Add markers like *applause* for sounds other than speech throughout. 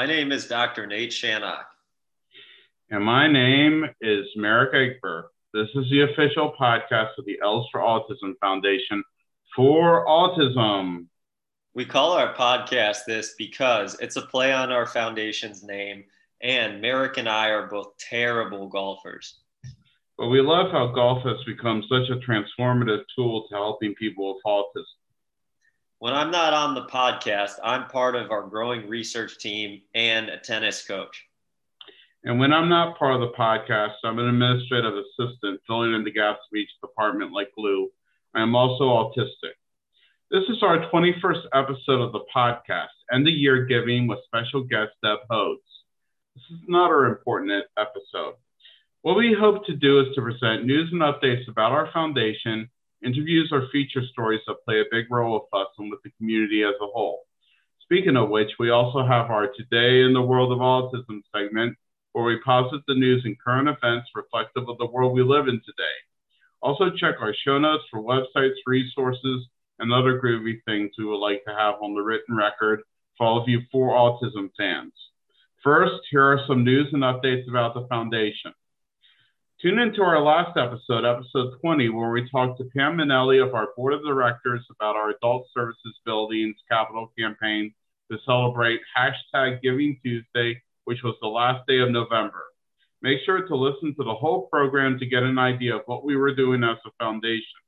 My name is Dr. Nate Shannock. And my name is Merrick Egbert. This is the official podcast of the Els for Autism Foundation for Autism. We call our podcast this because it's a play on our foundation's name, and Merrick and I are both terrible golfers. But we love how golf has become such a transformative tool to helping people with autism. When I'm not on the podcast, I'm part of our growing research team and a tennis coach. And when I'm not part of the podcast, I'm an administrative assistant filling in the gaps of each department like glue. I am also autistic. This is our 21st episode of the podcast, End of Year Giving with special guest Deb Hodes. This is not our important episode. What we hope to do is to present news and updates about our foundation, interviews or feature stories that play a big role with us and with the community as a whole. Speaking of which, we also have our Today in the World of Autism segment, where we posit the news and current events reflective of the world we live in today. Also, check our show notes for websites, resources, and other groovy things we would like to have on the written record for all of you for autism fans. First, here are some news and updates about the foundation. Tune into our last episode, episode 20, where we talked to Pam Minnelli of our board of directors about our adult services buildings capital campaign to celebrate hashtag Giving Tuesday which was the last day of November. Make sure to listen to the whole program to get an idea of what we were doing as a foundation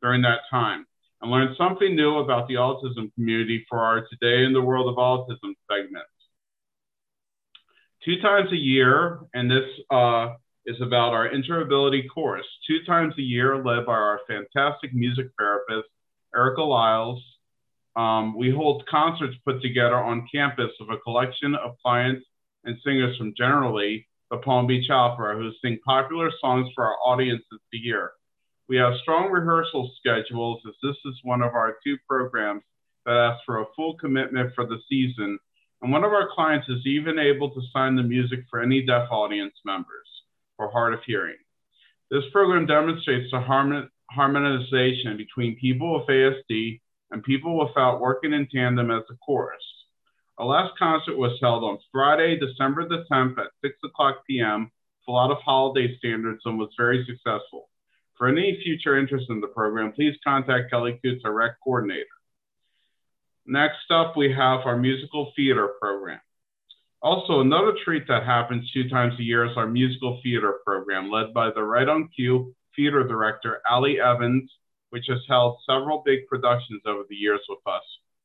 during that time and learn something new about the autism community for our Today in the World of Autism segment. Two times a year, and this uh, is about our interability chorus, two times a year, led by our fantastic music therapist, Erica Lyles. Um, we hold concerts put together on campus of a collection of clients and singers from generally the Palm Beach Opera who sing popular songs for our audiences to hear. We have strong rehearsal schedules as this is one of our two programs that ask for a full commitment for the season. And one of our clients is even able to sign the music for any deaf audience members or hard of hearing. This program demonstrates the harmonization between people with ASD and people without working in tandem as a chorus. Our last concert was held on Friday, December the 10th at 6 o'clock p.m. with a lot of holiday standards and was very successful. For any future interest in the program, please contact Kelly Coots, our rec coordinator. Next up, we have our musical theater program. Also, another treat that happens two times a year is our musical theater program, led by the Right on Cue theater director, Ali Evans, which has held several big productions over the years with us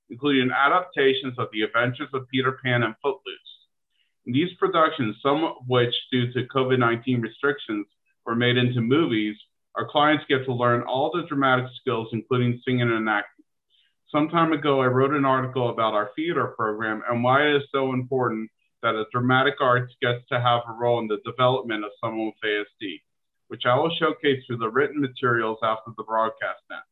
including adaptations of The Adventures of Peter Pan and Footloose. In these productions, some of which, due to COVID 19 restrictions, were made into movies, our clients get to learn all the dramatic skills, including singing and acting. Some time ago, I wrote an article about our theater program and why it is so important that a dramatic arts gets to have a role in the development of someone with ASD, which I will showcase through the written materials after the broadcast ends.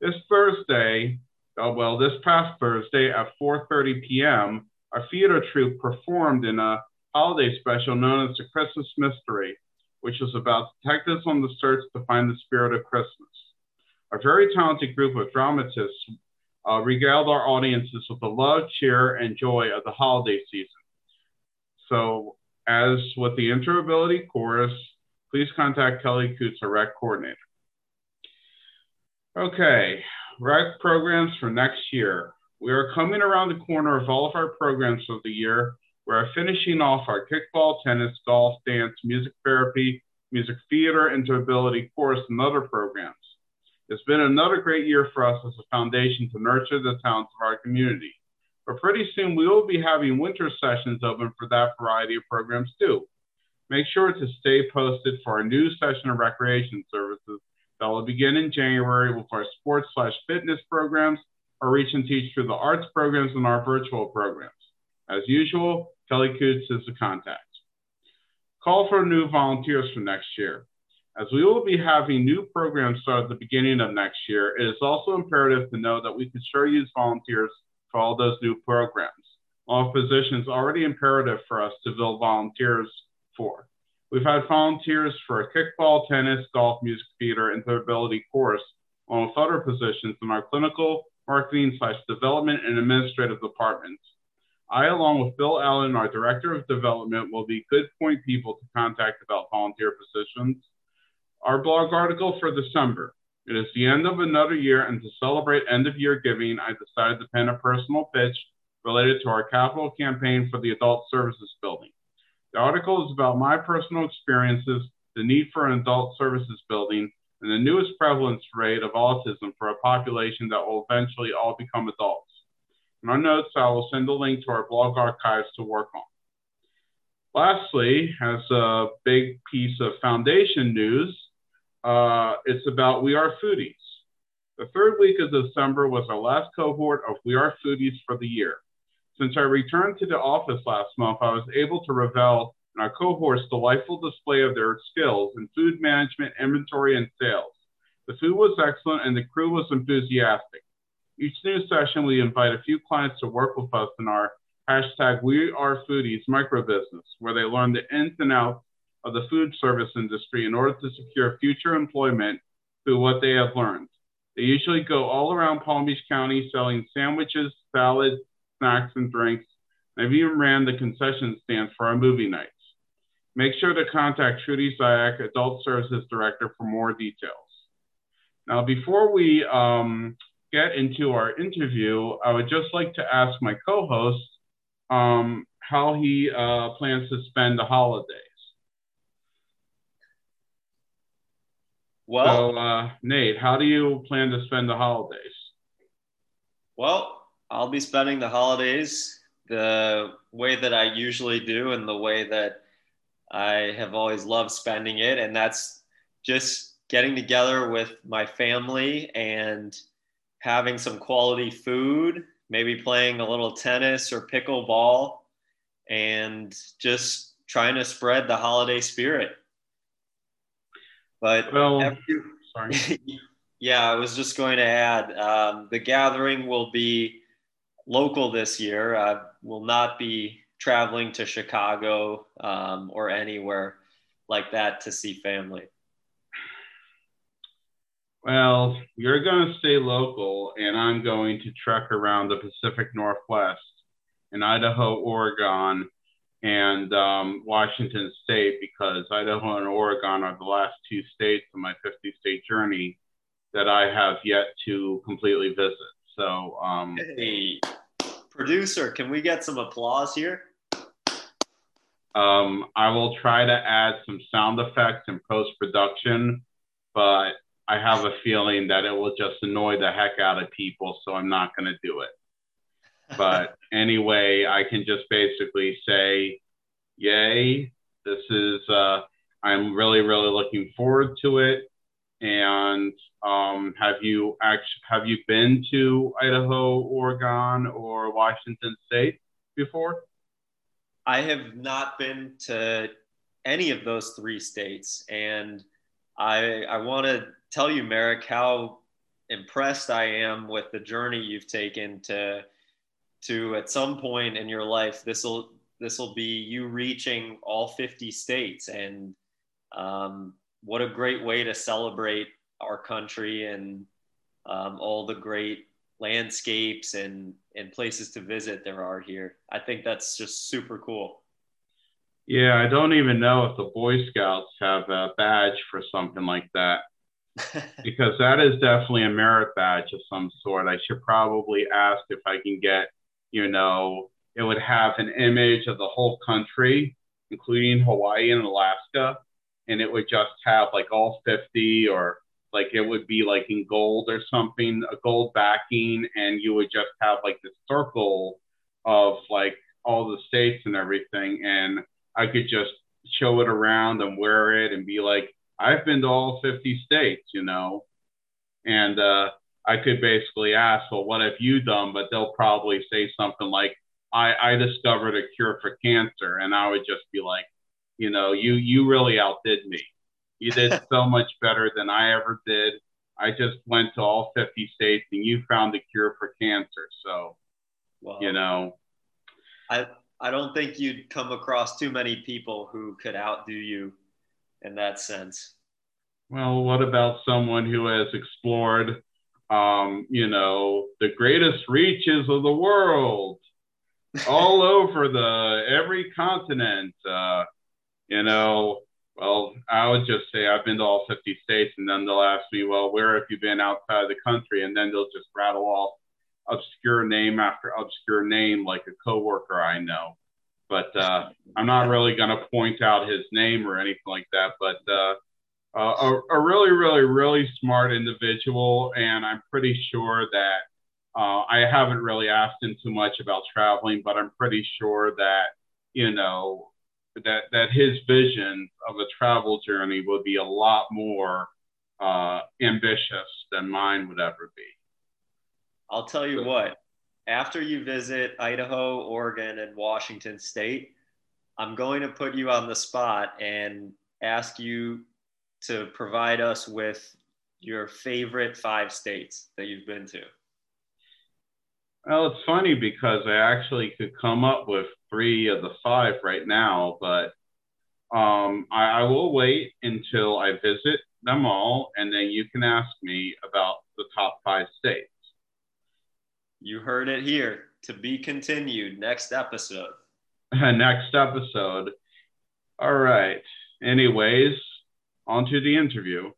This Thursday, uh, well, this past Thursday at 4:30 p.m., our theater troupe performed in a holiday special known as the Christmas Mystery, which was about detectives on the search to find the spirit of Christmas. A very talented group of dramatists uh, regaled our audiences with the love, cheer, and joy of the holiday season. So, as with the interability chorus, please contact Kelly Coots, our rec coordinator. Okay, rec programs for next year. We are coming around the corner of all of our programs of the year. We are finishing off our kickball, tennis, golf, dance, music therapy, music theater, interability chorus, and other programs. It's been another great year for us as a foundation to nurture the talents of our community. But pretty soon we will be having winter sessions open for that variety of programs too. Make sure to stay posted for our new session of recreation services that will begin in January with our sports slash fitness programs, our Reach and Teach through the arts programs, and our virtual programs. As usual, Kelly Coots is the contact. Call for new volunteers for next year. As we will be having new programs start at the beginning of next year, it is also imperative to know that we can sure use volunteers for all those new programs. All positions already imperative for us to build volunteers for. We've had volunteers for kickball, tennis, golf, music theater, and interability chorus, along with other positions in our clinical, marketing slash development and administrative departments. I, along with Bill Allen, our Director of Development, will be good point people to contact about volunteer positions. Our blog article for December. It is the end of another year, and to celebrate end of year giving, I decided to pen a personal pitch related to our capital campaign for the Adult Services Building. The article is about my personal experiences, the need for an adult services building, and the newest prevalence rate of autism for a population that will eventually all become adults. In our notes, I will send a link to our blog archives to work on. Lastly, as a big piece of foundation news, uh, it's about We Are Foodies. The third week of December was our last cohort of We Are Foodies for the year. Since I returned to the office last month, I was able to revel in our cohort's delightful display of their skills in food management, inventory, and sales. The food was excellent and the crew was enthusiastic. Each new session, we invite a few clients to work with us in our hashtag We Are Foodies micro business, where they learn the ins and outs of the food service industry in order to secure future employment through what they have learned. They usually go all around Palm Beach County selling sandwiches, salads, snacks, and drinks. I've even ran the concession stands for our movie nights. Make sure to contact Trudy Zayak, Adult Services Director, for more details. Now, before we um, get into our interview, I would just like to ask my co host um, how he uh, plans to spend the holidays. Well, so, uh, Nate, how do you plan to spend the holidays? Well, I'll be spending the holidays the way that I usually do and the way that I have always loved spending it. And that's just getting together with my family and having some quality food, maybe playing a little tennis or pickleball, and just trying to spread the holiday spirit. But well, every, sorry. *laughs* yeah, I was just going to add um, the gathering will be local this year. I will not be traveling to Chicago um, or anywhere like that to see family. Well, you're going to stay local, and I'm going to trek around the Pacific Northwest in Idaho, Oregon, and um, Washington State because Idaho and Oregon are the last two states in my 50 state journey that I have yet to completely visit. So, um, hey, producer, can we get some applause here? Um, I will try to add some sound effects in post production, but I have a feeling that it will just annoy the heck out of people, so I'm not going to do it. But anyway, I can just basically say, yay, this is, uh, I'm really, really looking forward to it. And um, have you actually have you been to Idaho, Oregon, or Washington State before? I have not been to any of those three states, and I I want to tell you, Merrick, how impressed I am with the journey you've taken to to at some point in your life this will this will be you reaching all 50 states. And um, what a great way to celebrate our country and um, all the great landscapes and and places to visit there are here. I think that's just super cool. Yeah i don't even know if the boy scouts have a badge for something like that. *laughs* Because that is definitely a merit badge of some sort. I should probably ask if i can get you know, it would have an image of the whole country, including Hawaii and Alaska, and it would just have like all 50 or like it would be like in gold or something, a gold backing, and you would just have like this circle of like all the states and everything, and I could just show it around and wear it and be like, I've been to all 50 states, you know, and uh, I could basically ask, well, what have you done? But they'll probably say something like, I, I discovered a cure for cancer. And I would just be like, you know, you, you really outdid me. You did *laughs* so much better than I ever did. I just went to all 50 states and you found the cure for cancer. So, well, you know, I, I don't think you'd come across too many people who could outdo you in that sense. Well, what about someone who has explored um, you know, the greatest reaches of the world. all *laughs* over the every continent. Uh, you know, well, I would just say I've been to all 50 states, and then they'll ask me, well, where have you been outside the country? And then they'll just rattle off obscure name after obscure name, like a coworker I know. But uh, I'm not really going to point out his name or anything like that. But uh, a, a, really, really, really smart individual, and I'm pretty sure that uh, I haven't really asked him too much about traveling, but I'm pretty sure that you know that that his vision of a travel journey would be a lot more uh, ambitious than mine would ever be. I'll tell you what. After you visit Idaho, Oregon, and Washington State, I'm going to put you on the spot and ask you to provide us with your favorite five states that you've been to. Well, it's funny because I actually could come up with three of the five right now, but um, I, I, will wait until I visit them all, and then you can ask me about the top five states. You heard it here. To be continued next episode. *laughs* next episode. All right. Anyways, on to the interview.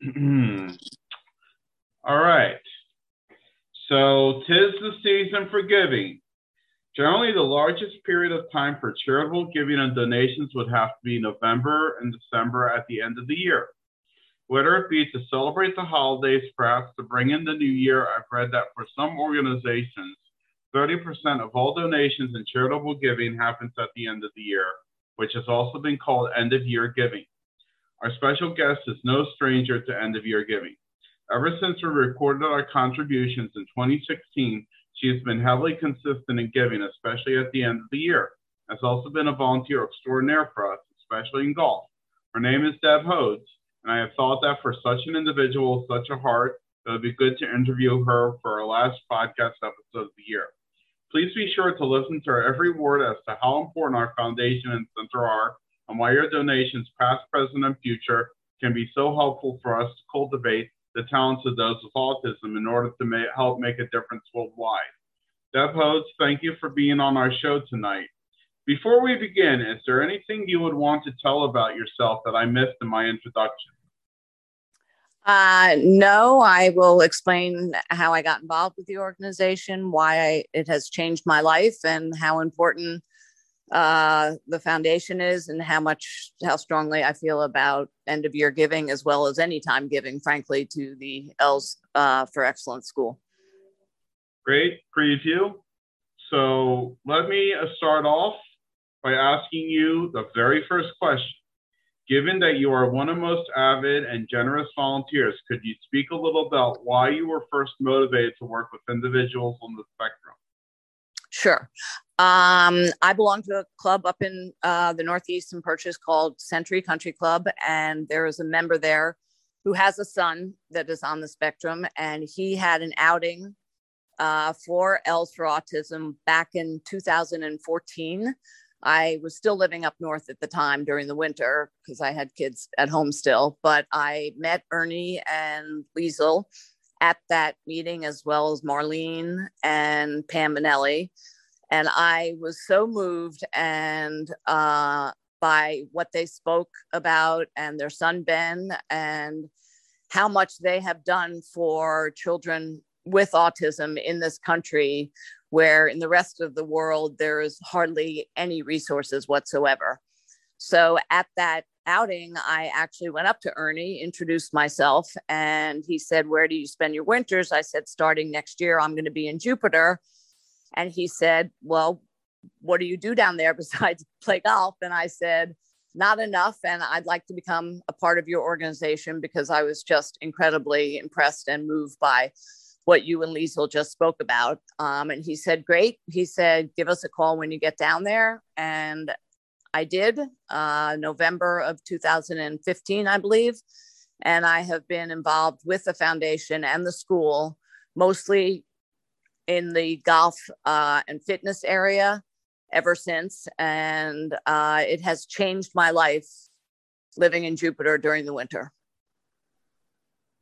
*clears throat* all right. So, tis the season for giving. Generally, the largest period of time for charitable giving and donations would have to be November and December at the end of the year. Whether it be to celebrate the holidays, perhaps to bring in the new year, I've read that for some organizations, 30% of all donations and charitable giving happens at the end of the year, which has also been called end of year giving. Our special guest is no stranger to end of year giving. Ever since we recorded our contributions in 2016, she has been heavily consistent in giving, especially at the end of the year. Has also been a volunteer extraordinaire for us, especially in golf. Her name is Deb Hodes, and I have thought that for such an individual with such a heart, it would be good to interview her for our last podcast episode of the year. Please be sure to listen to every word as to how important our foundation and center are and why your donations, past, present, and future, can be so helpful for us to cultivate the talents of those with autism in order to help make a difference worldwide. Deb Hodes, thank you for being on our show tonight. Before we begin, is there anything you would want to tell about yourself that I missed in my introduction? Uh, no, I will explain how I got involved with the organization, why I, it has changed my life, and how important uh, the foundation is and how much how strongly I feel about end of year giving as well as any time giving, frankly, to the ELS uh, for Excellence School. Great preview. So let me uh, start off by asking you the very first question. Given that you are one of most avid and generous volunteers, could you speak a little about why you were first motivated to work with individuals on the spectrum? Sure. Um, I belong to a club up in uh, the Northeast in Purchase called Century Country Club, and there is a member there who has a son that is on the spectrum, and he had an outing uh, for ELS for Autism back in 2014. I was still living up north at the time during the winter because I had kids at home still, but I met Ernie and Liezl at that meeting, as well as Marlene and Pam Manelli. And I was so moved and uh, by what they spoke about and their son Ben and how much they have done for children with autism in this country, where in the rest of the world there is hardly any resources whatsoever. So at that outing, I actually went up to Ernie, introduced myself, and he said, Where do you spend your winters? I said, Starting next year, I'm going to be in Jupiter. And he said, Well, what do you do down there *laughs* besides play golf? And I said, Not enough. And I'd like to become a part of your organization because I was just incredibly impressed and moved by what you and Liezl just spoke about. Um, and he said, Great. He said, Give us a call when you get down there. And I did, uh, November of 2015, I believe. And I have been involved with the foundation and the school, mostly in the golf uh, and fitness area ever since. And uh, it has changed my life living in Jupiter during the winter.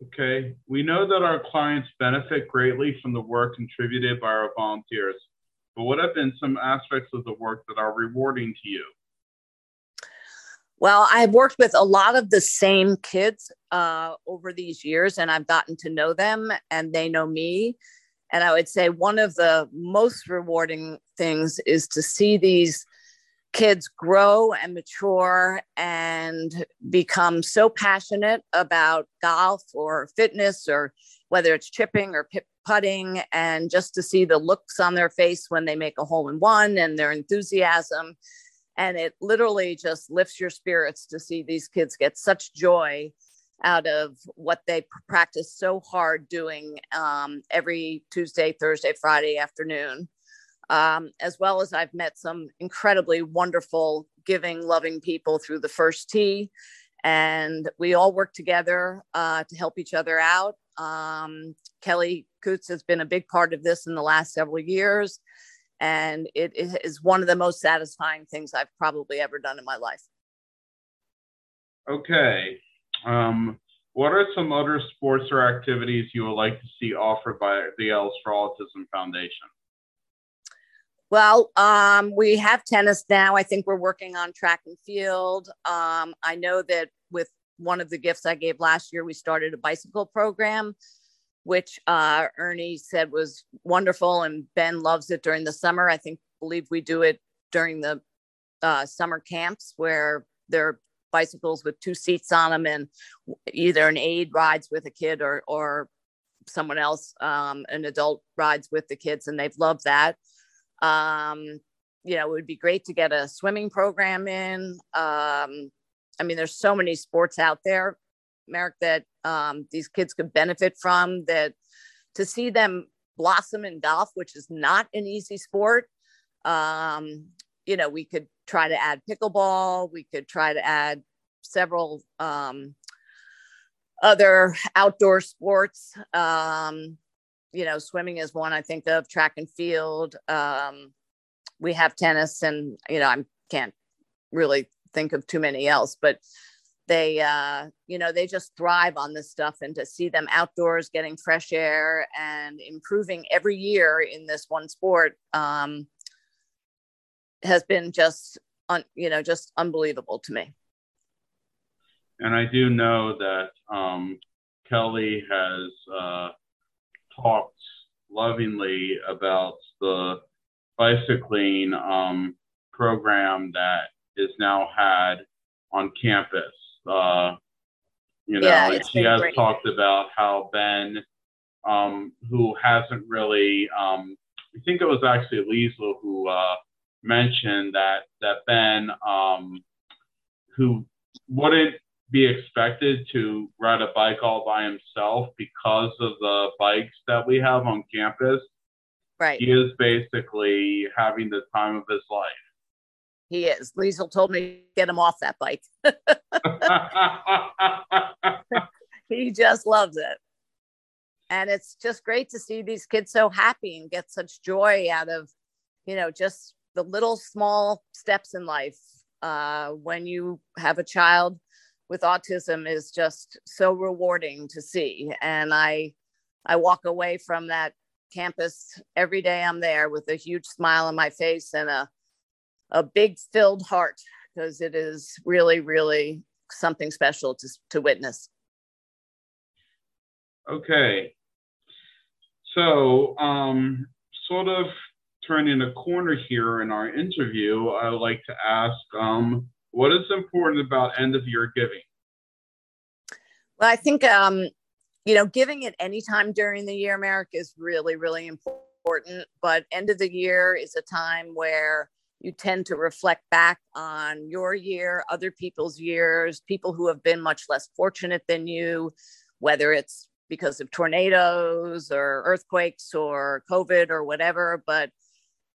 Okay. We know that our clients benefit greatly from the work contributed by our volunteers. but what have been some aspects of the work that are rewarding to you? Well, I've worked with a lot of the same kids uh, over these years, and I've gotten to know them, and they know me. And I would say one of the most rewarding things is to see these kids grow and mature and become so passionate about golf or fitness or whether it's chipping or putting and just to see the looks on their face when they make a hole in one and their enthusiasm. And it literally just lifts your spirits to see these kids get such joy out of what they practice so hard doing um, every tuesday thursday friday afternoon um, as well as I've met some incredibly wonderful, giving, loving people through the first tee. And we all work together uh, to help each other out. Um, Kelly Coots has been a big part of this in the last several years. And it is one of the most satisfying things I've probably ever done in my life. Okay. Um, what are some other sports or activities you would like to see offered by the Els for Autism Foundation? Well, um, we have tennis now. I think we're working on track and field. Um, I know that with one of the gifts I gave last year, we started a bicycle program, which uh, Ernie said was wonderful, and Ben loves it during the summer. I think believe we do it during the uh, summer camps where there are bicycles with two seats on them, and either an aide rides with a kid or or someone else, um, an adult rides with the kids, and they've loved that. Um, you know, it would be great to get a swimming program in. Um, I mean, there's so many sports out there, Merrick, that um, these kids could benefit from. That to see them blossom in golf, which is not an easy sport. Um, you know, we could try to add pickleball. We could try to add several um, other outdoor sports. Um, you know, swimming is one I think of, track and field. Um, we have tennis, and you know, I can't really think of too many else, but they, uh, you know, they just thrive on this stuff, and to see them outdoors, getting fresh air, and improving every year in this one sport um, has been just, un- you know, just unbelievable to me. And I do know that um, Kelly has. Uh, talked lovingly about the bicycling um, program that is now had on campus. Uh, you know, yeah, and she has great. talked about how Ben, um, who hasn't really, um, I think it was actually Liezl who uh, mentioned that that Ben, um, who wouldn't be expected to ride a bike all by himself because of the bikes that we have on campus. Right. He is basically having the time of his life. He is. Liezl told me to get him off that bike. *laughs* *laughs* he just loves it. And it's just great to see these kids so happy and get such joy out of, you know, just the little small steps in life. Uh, when you have a child with autism is just so rewarding to see. And i i walk away from that campus every day i'm there with a huge smile on my face and a a big filled heart because it is really really something special to, to witness. Okay. So um sort of turning a corner here in our interview i would like to ask um what is important about end of year giving? Well, I think um, you know, giving at any time during the year, Merrick, is really, really important. But end of the year is a time where you tend to reflect back on your year, other people's years, people who have been much less fortunate than you, whether it's because of tornadoes or earthquakes or COVID or whatever. But,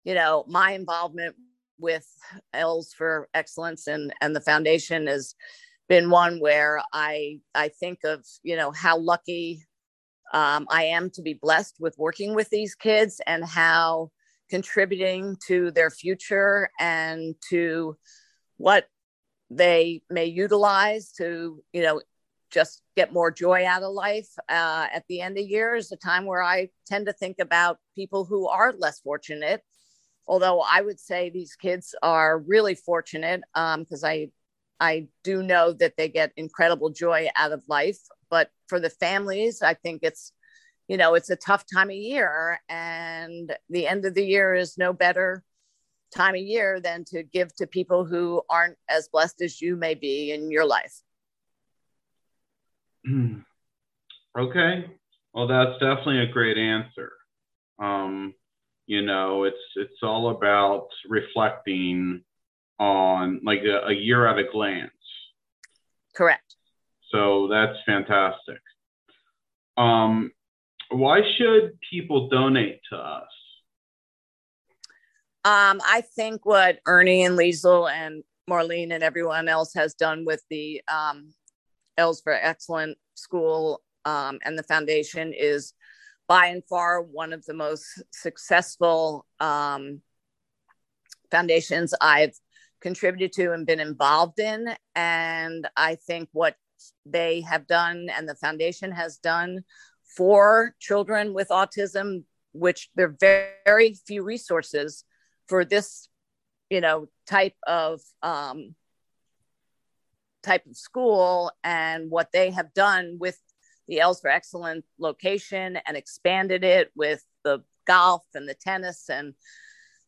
you know, my involvement with Els for Excellence and and the foundation has been one where I I think of you know how lucky um, I am to be blessed with working with these kids and how contributing to their future and to what they may utilize to you know just get more joy out of life uh, at the end of year is a time where I tend to think about people who are less fortunate although I would say these kids are really fortunate because um, I I do know that they get incredible joy out of life. But for the families, I think it's you know it's a tough time of year, and the end of the year is no better time of year than to give to people who aren't as blessed as you may be in your life. okay. Well, that's definitely a great answer. Um, you know, it's it's all about reflecting on like a, a year at a glance. Correct. So that's fantastic. Um, why should people donate to us? Um, I think what Ernie and Liezl and Marlene and everyone else has done with the um, Els for Excellent School um, and the foundation is by and far one of the most successful um, foundations I've contributed to and been involved in. And I think what they have done and the foundation has done for children with autism, which there are very, very few resources for this, you know, type of um, type of school and what they have done with the Els for Excellent location and expanded it with the golf and the tennis and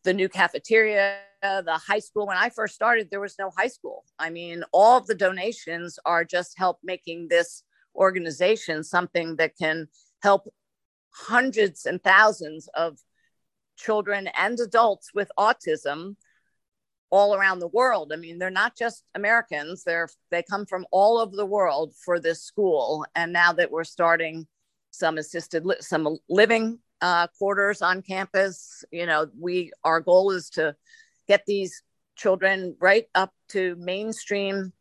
the new cafeteria, the high school. When I first started, there was no high school. I mean, all of the donations are just help making this organization something that can help hundreds and thousands of children and adults with autism all around the world. I mean, they're not just Americans; they're they come from all over the world for this school. And now that we're starting some assisted li- some living uh, quarters on campus, you know, we our goal is to get these children right up to mainstream,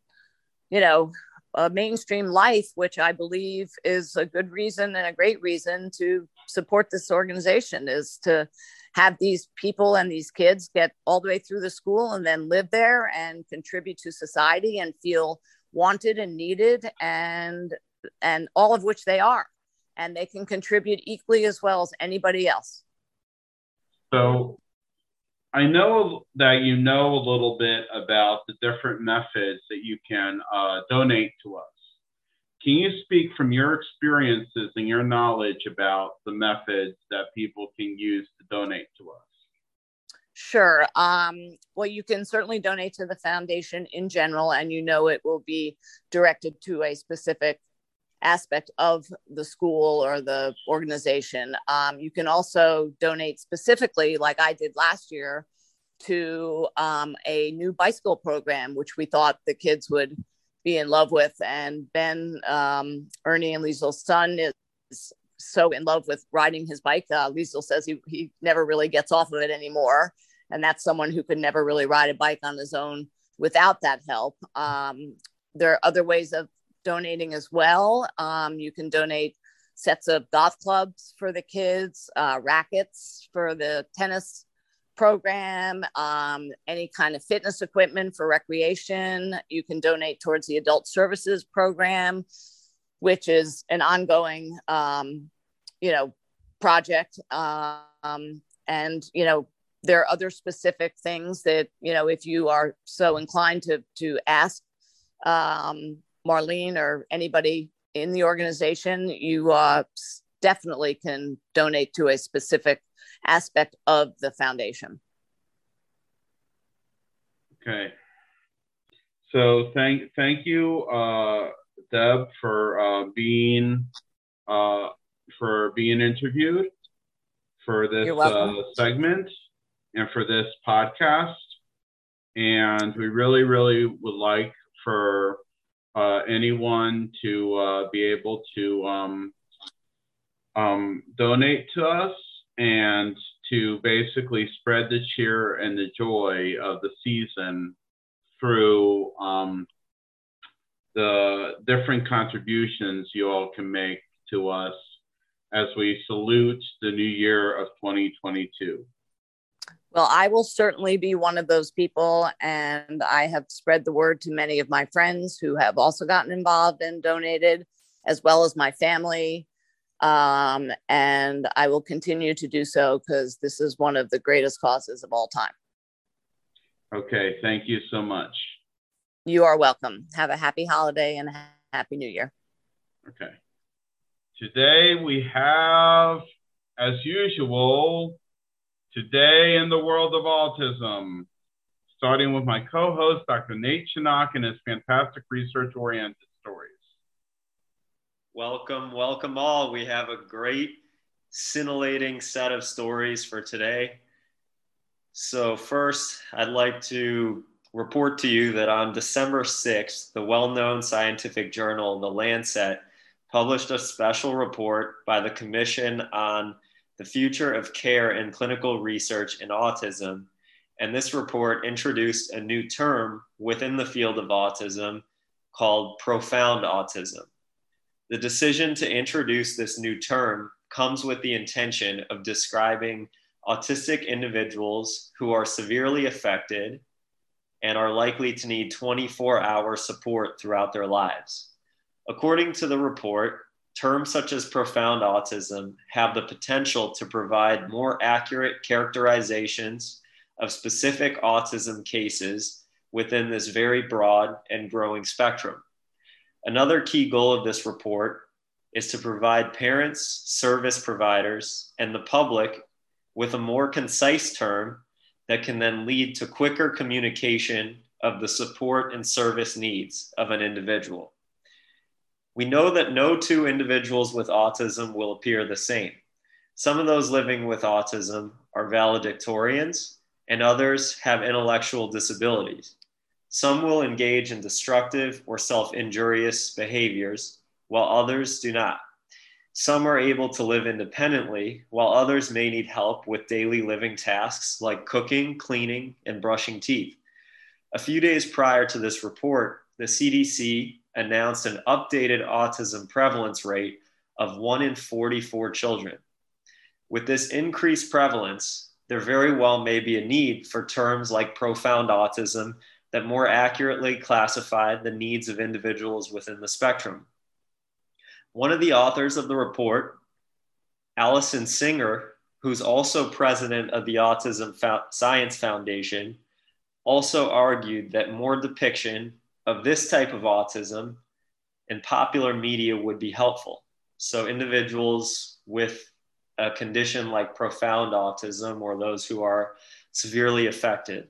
you know, uh, mainstream life, which I believe is a good reason and a great reason to support this organization is to have these people and these kids get all the way through the school and then live there and contribute to society and feel wanted and needed and and all of which they are. And they can contribute equally as well as anybody else. So i know that you know a little bit about the different methods that you can uh, donate to us can you speak from your experiences and your knowledge about the methods that people can use to donate to us? Sure. Um, well, you can certainly donate to the foundation in general, and you know it will be directed to a specific aspect of the school or the organization. Um, you can also donate specifically, like I did last year, to um, a new bicycle program, which we thought the kids would be in love with. And Ben, um, Ernie and Liezl's son, is so in love with riding his bike. Uh, Liesl says he, he never really gets off of it anymore. And that's someone who could never really ride a bike on his own without that help. Um, there are other ways of donating as well. Um, you can donate sets of golf clubs for the kids, uh, rackets for the tennis program, um, any kind of fitness equipment for recreation. You can donate towards the adult services program, which is an ongoing, um, you know, project. Um, and, you know, there are other specific things that, you know, if you are so inclined to, to ask um, Marlene or anybody in the organization, you uh, definitely can donate to a specific aspect of the foundation. Okay. So thank thank you, uh, Deb, for uh, being uh, for being interviewed for this uh, segment and for this podcast. And we really, really would like for uh, anyone to uh, be able to um, um, donate to us and to basically spread the cheer and the joy of the season through um, the different contributions you all can make to us as we salute the new year of 2022. Well, I will certainly be one of those people, and I have spread the word to many of my friends who have also gotten involved and donated, as well as my family Um, and I will continue to do so because this is one of the greatest causes of all time. Okay, thank you so much. You are welcome. Have a happy holiday and a happy new year. Okay. Today we have, as usual, Today in the World of Autism, starting with my co host, Dr. Nate Chinock, and his fantastic research oriented stories. Welcome, welcome all. We have a great, scintillating set of stories for today. So, first, I'd like to report to you that on December 6th, the well known scientific journal, The Lancet, published a special report by the Commission on the Future of Care and Clinical Research in Autism. And this report introduced a new term within the field of autism called profound autism. The decision to introduce this new term comes with the intention of describing autistic individuals who are severely affected and are likely to need 24 hour support throughout their lives. According to the report, terms such as profound autism have the potential to provide more accurate characterizations of specific autism cases within this very broad and growing spectrum. Another key goal of this report is to provide parents, service providers, and the public with a more concise term that can then lead to quicker communication of the support and service needs of an individual. We know that no two individuals with autism will appear the same. Some of those living with autism are valedictorians, and others have intellectual disabilities. Some will engage in destructive or self injurious behaviors, while others do not. Some are able to live independently, while others may need help with daily living tasks like cooking, cleaning, and brushing teeth. A few days prior to this report, the CDC announced an updated autism prevalence rate of 1 in 44 children. With this increased prevalence, there very well may be a need for terms like profound autism that more accurately classify the needs of individuals within the spectrum. One of the authors of the report, Allison Singer, who's also president of the Autism Science Foundation, also argued that more depiction of this type of autism in popular media would be helpful. So, individuals with a condition like profound autism or those who are severely affected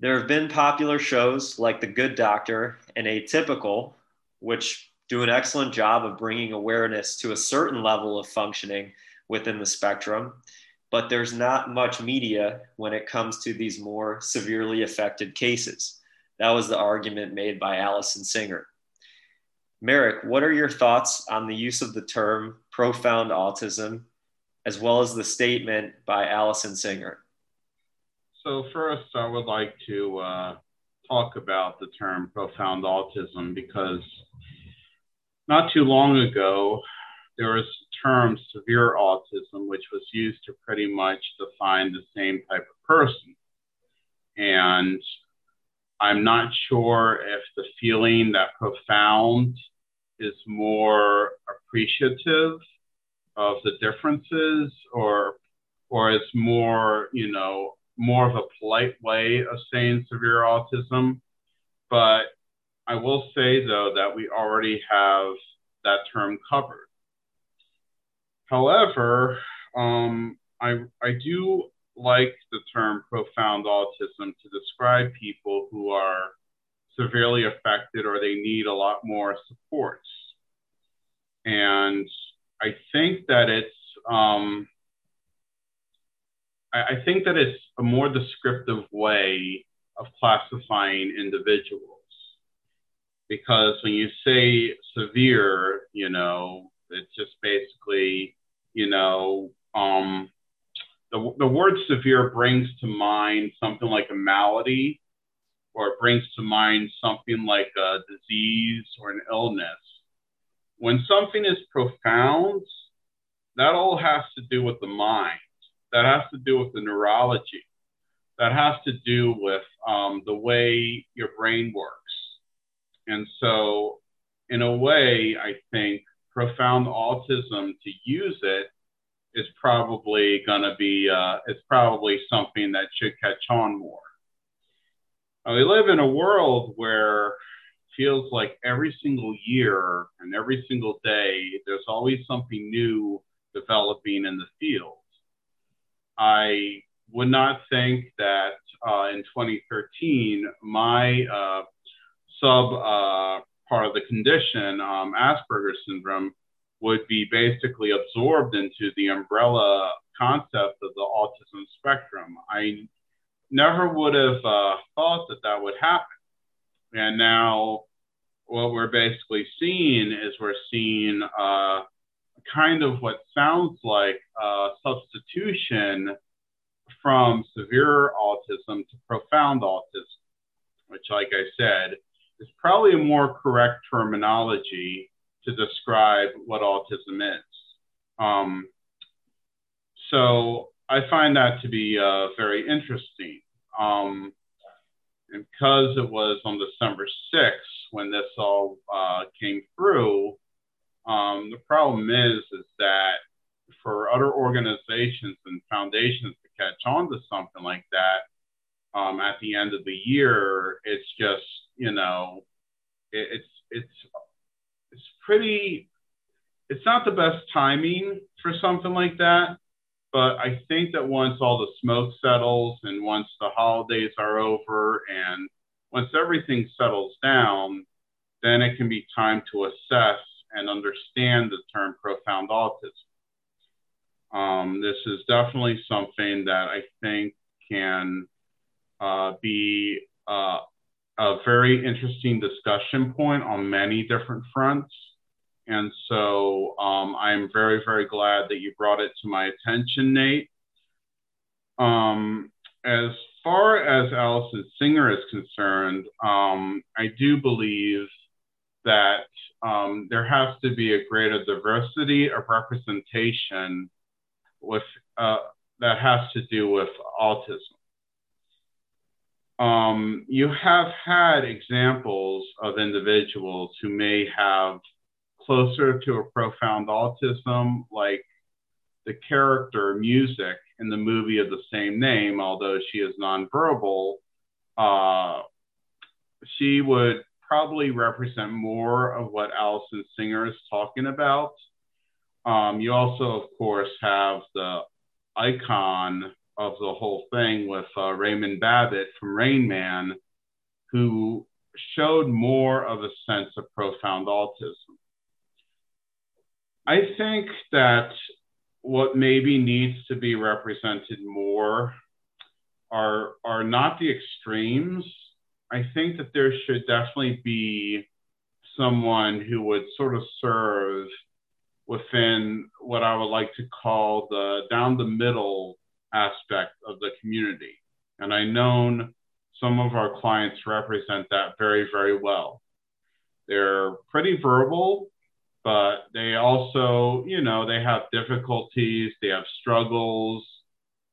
there have been popular shows like The Good Doctor and Atypical, which do an excellent job of bringing awareness to a certain level of functioning within the spectrum. But there's not much media when it comes to these more severely affected cases. That was the argument made by Allison Singer. Merrick, what are your thoughts on the use of the term profound autism, as well as the statement by Allison Singer? So first, I would like to uh, talk about the term profound autism because not too long ago, there was a term severe autism, which was used to pretty much define the same type of person. And I'm not sure if the feeling that profound is more appreciative of the differences or or is more, you know, more of a polite way of saying severe autism. But I will say, though, that we already have that term covered. However, um, I, I do like the term profound autism to describe people who are severely affected or they need a lot more supports. And I think that it's um, I, I think that it's a more descriptive way of classifying individuals. Because when you say severe, you know, it's just basically, you know, um, the, the word severe brings to mind something like a malady, or it brings to mind something like a disease or an illness. When something is profound, that all has to do with the mind that has to do with the neurology. That has to do with um, the way your brain works. And so, in a way, I think profound autism to use it is probably going to be uh, it's probably something that should catch on more. Now, we live in a world where it feels like every single year and every single day there's always something new developing in the field. I would not think that uh, in 2013 my uh, sub uh, part of the condition, um, Asperger's syndrome, would be basically absorbed into the umbrella concept of the autism spectrum. I never would have uh, thought that that would happen. And now, what we're basically seeing is we're seeing uh, kind of what sounds like a substitution from severe autism to profound autism, which, like I said, is probably a more correct terminology to describe what autism is. Um, so I find that to be uh, very interesting. Um, because it was on December 6th when this all uh, came through, um, the problem is is that for other organizations and foundations to catch on to something like that um, at the end of the year, it's just you know, it, it's it's it's pretty. It's not the best timing for something like that, but I think that once all the smoke settles and once the holidays are over and once everything settles down, then it can be time to assess and understand the term profound autism. Um, this is definitely something that I think can uh, be uh, a very interesting discussion point on many different fronts. And so um, I'm very, very glad that you brought it to my attention, Nate. Um, as far as Allison Singer is concerned, um, I do believe that um, there has to be a greater diversity of representation with uh, that has to do with autism. Um, you have had examples of individuals who may have closer to a profound autism, like the character music in the movie of the same name, although she is nonverbal, uh, she would probably represent more of what Allison Singer is talking about. Um, you also, of course, have the icon of the whole thing with uh, Raymond Babbitt from Rain Man, who showed more of a sense of profound autism. I think that what maybe needs to be represented more are, are not the extremes. I think that there should definitely be someone who would sort of serve within what I would like to call the down the middle aspect of the community. And I know some of our clients represent that very, very well. They're pretty verbal, but they also, you know, they have difficulties, they have struggles,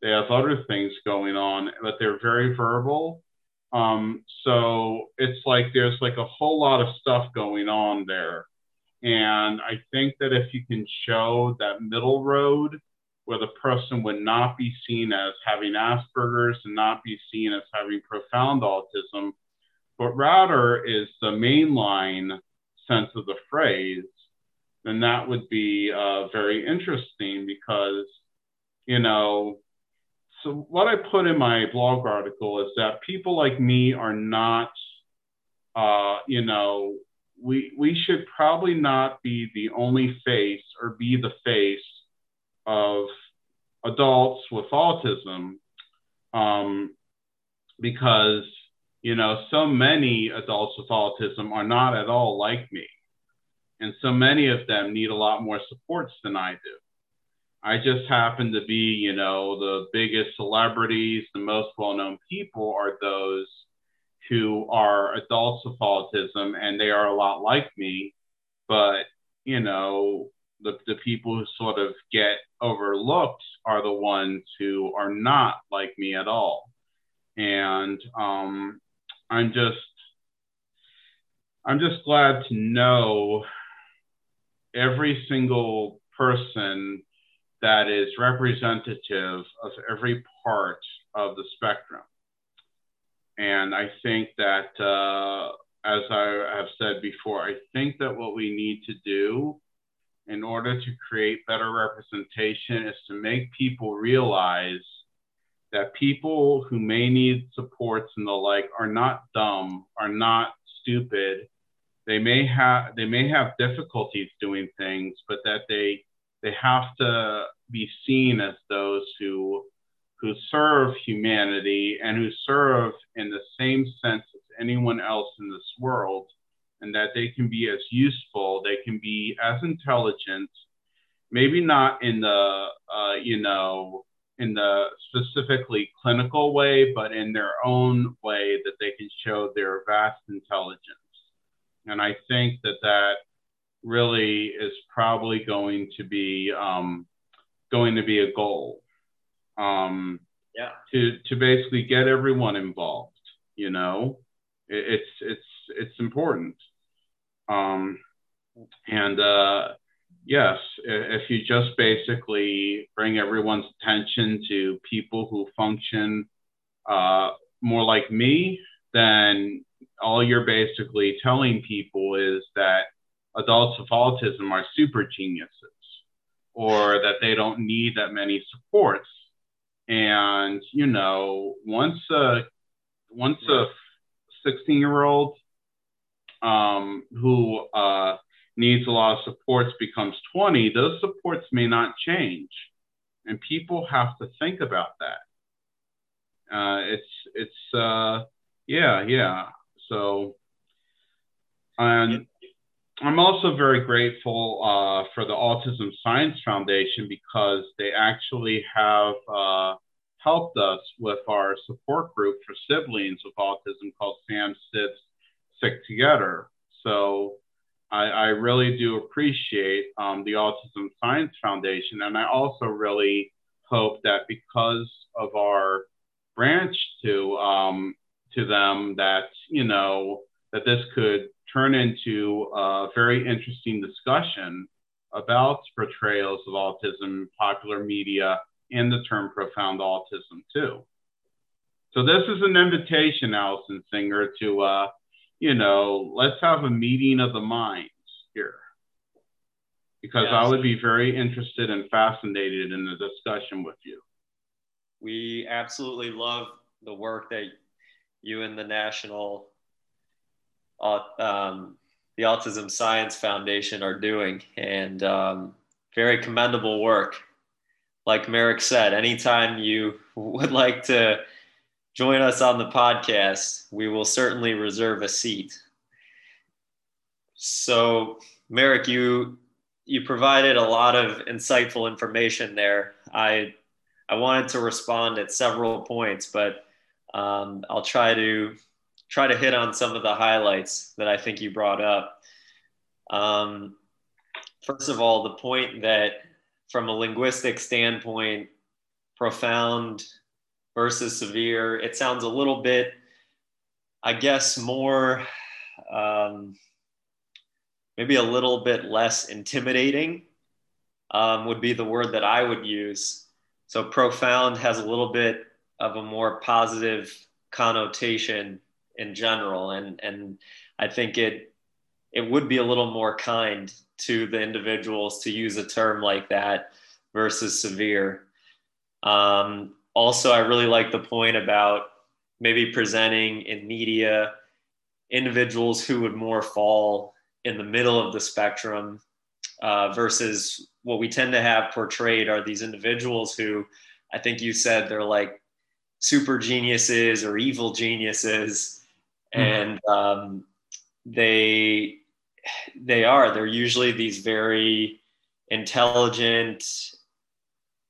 they have other things going on, but they're very verbal. Um, so it's like there's like a whole lot of stuff going on there. And I think that if you can show that middle road where the person would not be seen as having Asperger's and not be seen as having profound autism, but rather is the mainline sense of the phrase, then that would be uh, very interesting because, you know, so what I put in my blog article is that people like me are not, uh, you know, we we should probably not be the only face or be the face of adults with autism um, because you know so many adults with autism are not at all like me. And so many of them need a lot more supports than i do i just happen to be you know the biggest celebrities the most well-known people are those who are adults with autism and they are a lot like me but you know the, the people who sort of get overlooked are the ones who are not like me at all. And um, I'm just, I'm just glad to know every single person that is representative of every part of the spectrum. And I think that, uh, as I have said before, I think that what we need to do in order to create better representation is to make people realize that people who may need supports and the like are not dumb, are not stupid. They may have they may have difficulties doing things, but that they they have to be seen as those who who serve humanity and who serve in the same sense as anyone else in this world, and that they can be as useful, they can be as intelligent, maybe not in the uh, you know in the specifically clinical way, but in their own way that they can show their vast intelligence. And I think that that really is probably going to be um, going to be a goal. Um, yeah. To to basically get everyone involved. You know, it, it's it's it's important. Um, and uh, yes, if you just basically bring everyone's attention to people who function uh, more like me, then all you're basically telling people is that adults with autism are super geniuses or that they don't need that many supports. And, you know, once a, once a 16 year old um, who uh, needs a lot of supports becomes 20, those supports may not change. And people have to think about that. Uh, it's, it's, uh, yeah, yeah. So, and I'm also very grateful uh, for the Autism Science Foundation because they actually have uh, helped us with our support group for siblings with autism called Sam Sits Sick Together. So I, I really do appreciate um, the Autism Science Foundation. And I also really hope that because of our branch to, um, to them that, you know, that this could turn into a very interesting discussion about portrayals of autism in popular media and the term profound autism too. So this is an invitation, Allison Singer, to uh, you know, let's have a meeting of the minds here. Because yes. I would be very interested and fascinated in the discussion with you. We absolutely love the work that you and the National um, the Autism Science Foundation are doing, and um, very commendable work. Like Merrick said, anytime you *laughs* would like to join us on the podcast, we will certainly reserve a seat. So, Merrick, you you provided a lot of insightful information there. I I wanted to respond at several points, but um, I'll try to try to hit on some of the highlights that I think you brought up. Um, first of all, the point that from a linguistic standpoint, profound versus severe, it sounds a little bit, I guess, more, um, maybe a little bit less intimidating um, would be the word that I would use. So profound has a little bit of a more positive connotation in general and and i think it it would be a little more kind to the individuals to use a term like that versus severe um, also i really like the point about maybe presenting in media individuals who would more fall in the middle of the spectrum uh, versus what we tend to have portrayed are these individuals who i think you said they're like super geniuses or evil geniuses. And um, they they are they're usually these very intelligent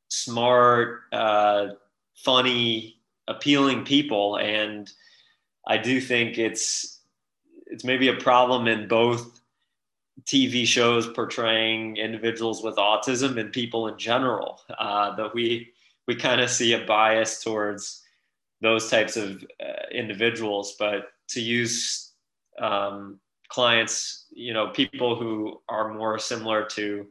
smart uh, funny appealing people. And i do think it's it's maybe a problem in both tv shows portraying individuals with autism and people in general uh, that we we kind of see a bias towards those types of uh, individuals. But to use um, clients, you know, people who are more similar to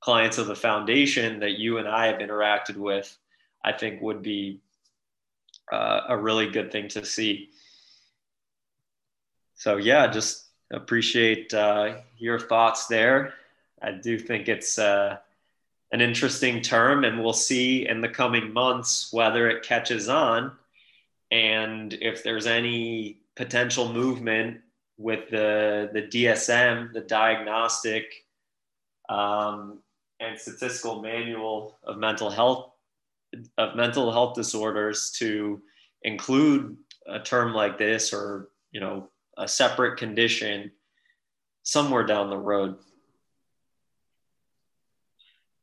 clients of the foundation that you and I have interacted with, I think would be uh, a really good thing to see. So yeah, just appreciate uh, your thoughts there. I do think it's uh, an interesting term, and we'll see in the coming months whether it catches on and if there's any potential movement with the the DSM, the diagnostic um, and statistical manual of mental health of mental health disorders to include a term like this or you know a separate condition somewhere down the road.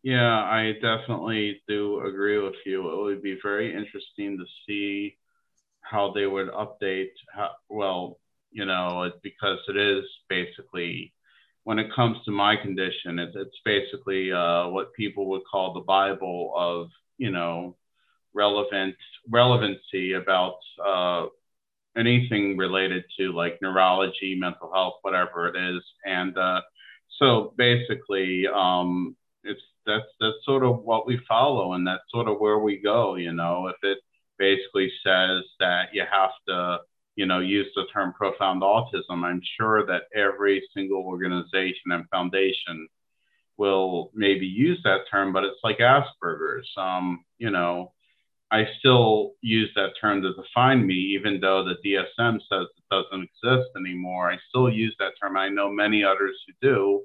Yeah i definitely do agree with you. It would be very interesting to see how they would update how, well you know because it is basically when it comes to my condition it, it's basically uh, what people would call the bible of you know relevant relevancy about uh, anything related to like neurology mental health whatever it is. And uh, so basically um, it's that's that's sort of what we follow and that's sort of where we go you know. If it basically says that you have to, you know, use the term profound autism, I'm sure that every single organization and foundation will maybe use that term, but it's like Asperger's. Um, you know, I still use that term to define me, even though the DSM says it doesn't exist anymore. I still use that term. I know many others who do.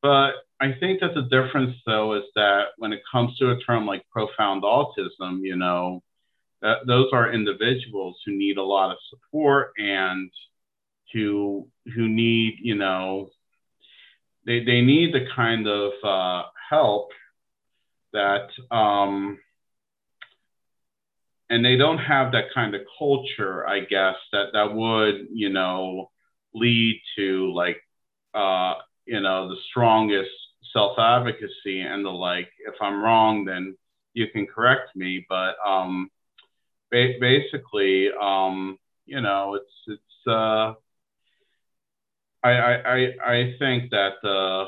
But I think that the difference, though, is that when it comes to a term like profound autism, you know, those are individuals who need a lot of support and who who need you know they, they need the kind of uh, help that um, and they don't have that kind of culture i guess that that would you know lead to like uh, you know the strongest self advocacy and the like. If i'm wrong then you can correct me but um, ba- basically, um, you know, it's it's. Uh, I, I I think that the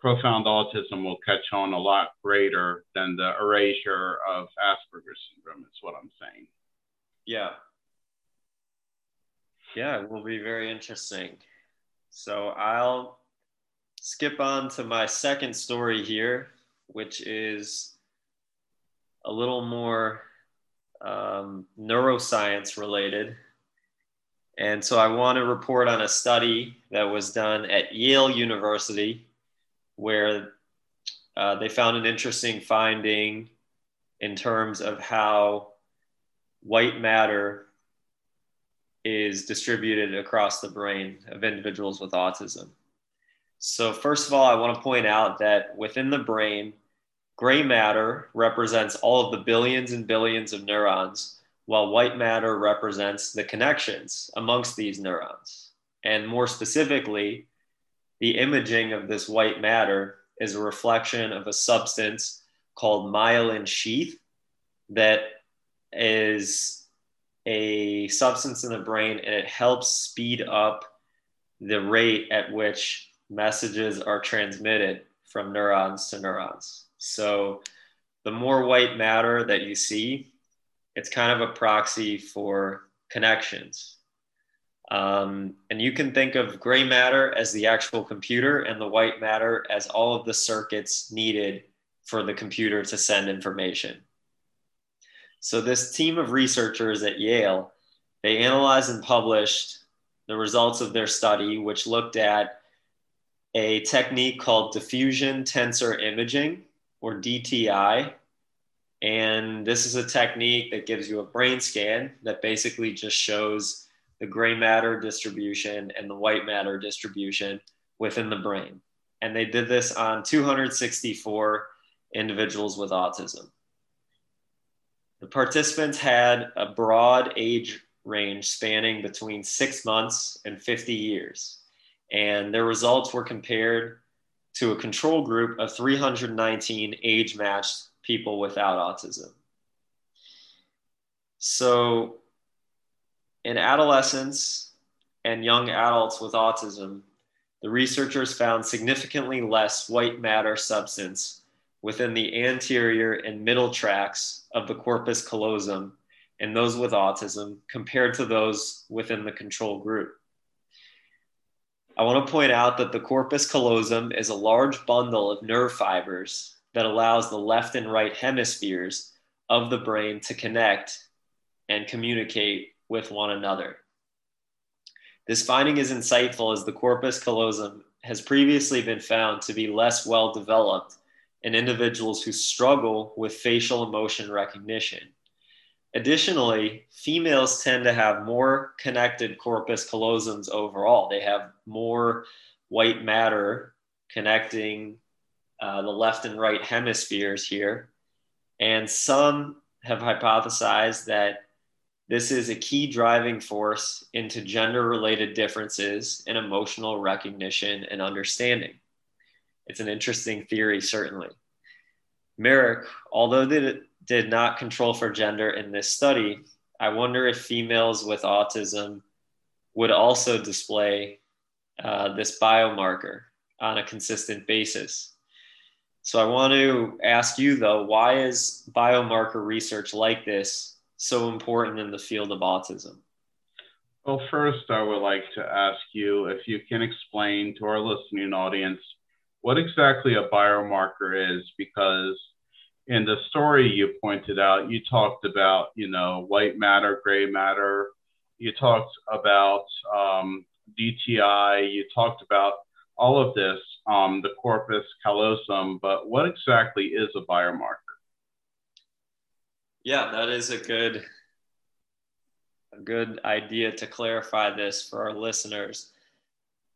profound autism will catch on a lot greater than the erasure of Asperger's syndrome. Is what I'm saying. Yeah. Yeah, it will be very interesting. So I'll skip on to my second story here, which is a little more um, neuroscience related. And so I want to report on a study that was done at Yale University where uh, they found an interesting finding in terms of how white matter is distributed across the brain of individuals with autism. So, first of all, I want to point out that within the brain, Gray matter represents all of the billions and billions of neurons, while white matter represents the connections amongst these neurons. And more specifically, the imaging of this white matter is a reflection of a substance called myelin sheath that is a substance in the brain and it helps speed up the rate at which messages are transmitted from neurons to neurons. So the more white matter that you see, it's kind of a proxy for connections. Um, and you can think of gray matter as the actual computer and the white matter as all of the circuits needed for the computer to send information. So this team of researchers at Yale, they analyzed and published the results of their study, which looked at a technique called diffusion tensor imaging, or DTI. And this is a technique that gives you a brain scan that basically just shows the gray matter distribution and the white matter distribution within the brain. And they did this on 264 individuals with autism. The participants had a broad age range spanning between six months and 50 years. And their results were compared to a control group of 319 age matched people without autism. So, in adolescents and young adults with autism, the researchers found significantly less white matter substance within the anterior and middle tracts of the corpus callosum in those with autism compared to those within the control group. I want to point out that the corpus callosum is a large bundle of nerve fibers that allows the left and right hemispheres of the brain to connect and communicate with one another. This finding is insightful as the corpus callosum has previously been found to be less well developed in individuals who struggle with facial emotion recognition. Additionally, females tend to have more connected corpus callosums overall. They have more white matter connecting uh, the left and right hemispheres here. And some have hypothesized that this is a key driving force into gender related differences in emotional recognition and understanding. It's an interesting theory, certainly. Merrick, although they did not control for gender in this study, I wonder if females with autism would also display uh, this biomarker on a consistent basis. So I want to ask you though, why is biomarker research like this so important in the field of autism? Well, first, I would like to ask you if you can explain to our listening audience what exactly a biomarker is, because in the story you pointed out, you talked about, you know, white matter, gray matter. You talked about um, DTI. You talked about all of this, um, the corpus callosum. But what exactly is a biomarker? Yeah, that is a good, a good idea to clarify this for our listeners.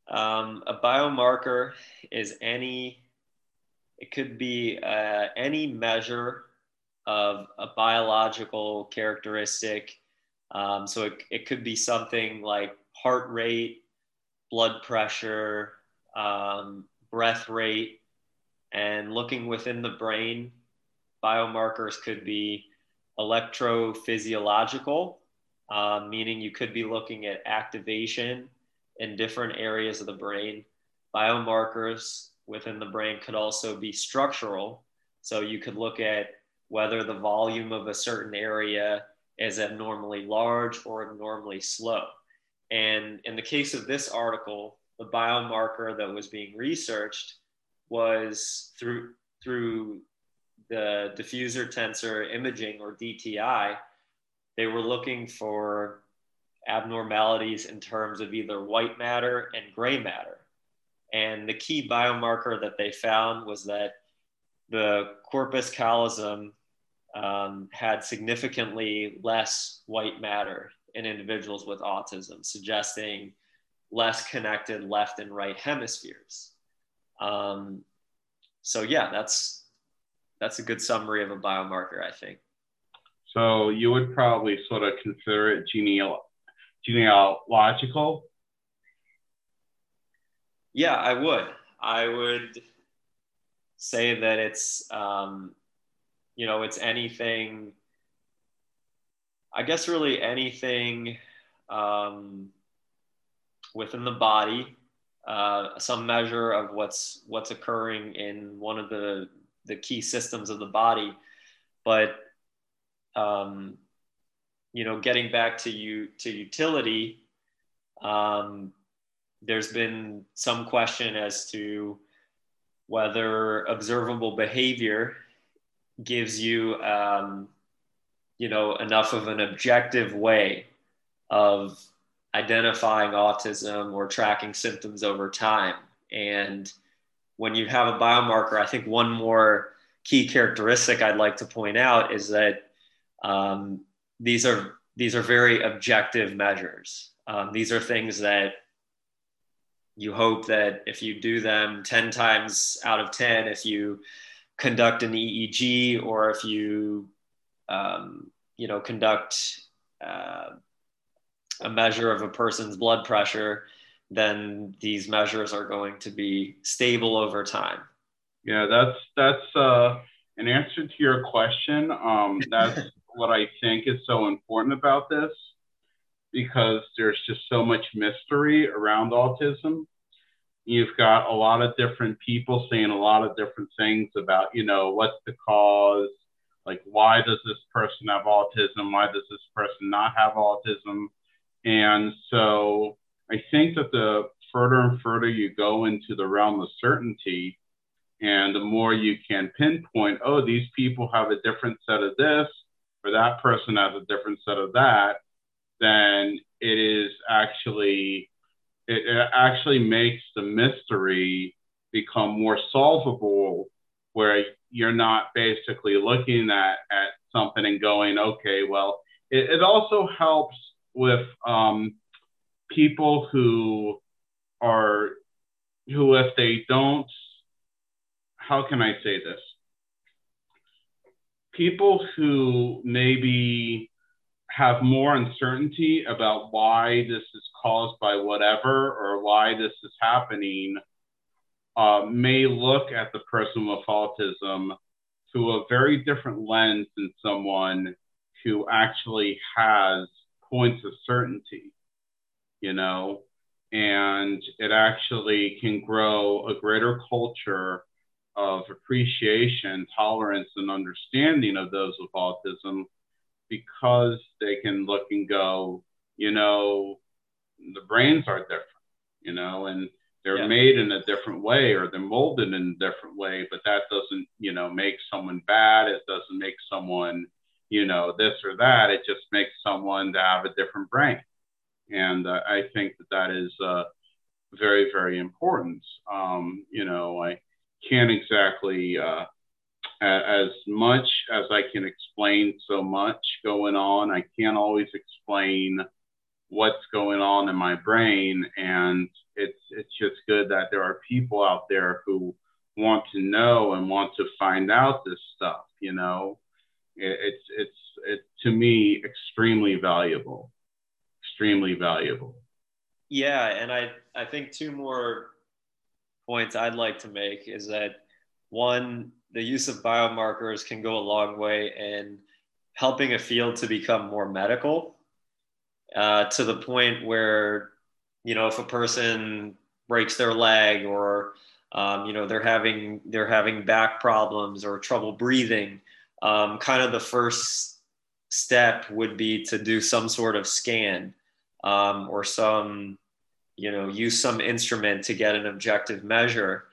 Um, a biomarker is any it could be uh, any measure of a biological characteristic. Um, so it, it could be something like heart rate, blood pressure, um, breath rate, and looking within the brain, biomarkers could be electrophysiological, um, meaning you could be looking at activation in different areas of the brain. Biomarkers within the brain could also be structural. So you could look at whether the volume of a certain area is abnormally large or abnormally slow. And in the case of this article, the biomarker that was being researched was through through the diffusion tensor imaging or DTI. They were looking for abnormalities in terms of either white matter and gray matter. And the key biomarker that they found was that the corpus callosum um, had significantly less white matter in individuals with autism, suggesting less connected left and right hemispheres. Um, so yeah, that's that's a good summary of a biomarker, I think. So you would probably sort of consider it geneal- genealogical yeah, I would. I would say that it's, um, you know, it's anything, I guess, really anything um, within the body, uh, some measure of what's what's occurring in one of the the key systems of the body, but um, you know, getting back to you to utility, um, there's been some question as to whether observable behavior gives you um, you know enough of an objective way of identifying autism or tracking symptoms over time. And when you have a biomarker i think one more key characteristic i'd like to point out is that um, these are these are very objective measures. Um, these are things that you hope that if you do them 10 times out of 10, if you conduct an EEG or if you, um, you know, conduct uh, a measure of a person's blood pressure, then these measures are going to be stable over time. Yeah, that's that's uh, an answer to your question. Um, that's *laughs* what I think is so important about this because there's just so much mystery around autism. You've got a lot of different people saying a lot of different things about, you know, what's the cause, like why does this person have autism, why does this person not have autism, and so I think that the further and further you go into the realm of certainty, and the more you can pinpoint, oh, these people have a different set of this, or that person has a different set of that, then it is actually it, it actually makes the mystery become more solvable where you're not basically looking at, at something and going, okay, well, it, it also helps with um, people who are, who if they don't, how can I say this? People who maybe have more uncertainty about why this is caused by whatever or why this is happening uh, may look at the person with autism through a very different lens than someone who actually has points of certainty, you know, and it actually can grow a greater culture of appreciation, tolerance, and understanding of those with autism because they can look and go, you know, the brains are different, you know, and they're yeah. made in a different way or they're molded in a different way, but that doesn't, you know, make someone bad. It doesn't make someone, you know, this or that. It just makes someone to have a different brain. And uh, I think that that is uh, very, very important. Um, you know, I can't exactly uh, as much as I can explain so much going on. I can't always explain what's going on in my brain, and it's it's just good that there are people out there who want to know and want to find out this stuff. You know, it, it's it's it to me extremely valuable, extremely valuable. Yeah, and I I think two more points I'd like to make is that one the use of biomarkers can go a long way in helping a field to become more medical uh, to the point where you know if a person breaks their leg or um, you know they're having they're having back problems or trouble breathing um, kind of the first step would be to do some sort of scan um, or some you know use some instrument to get an objective measure.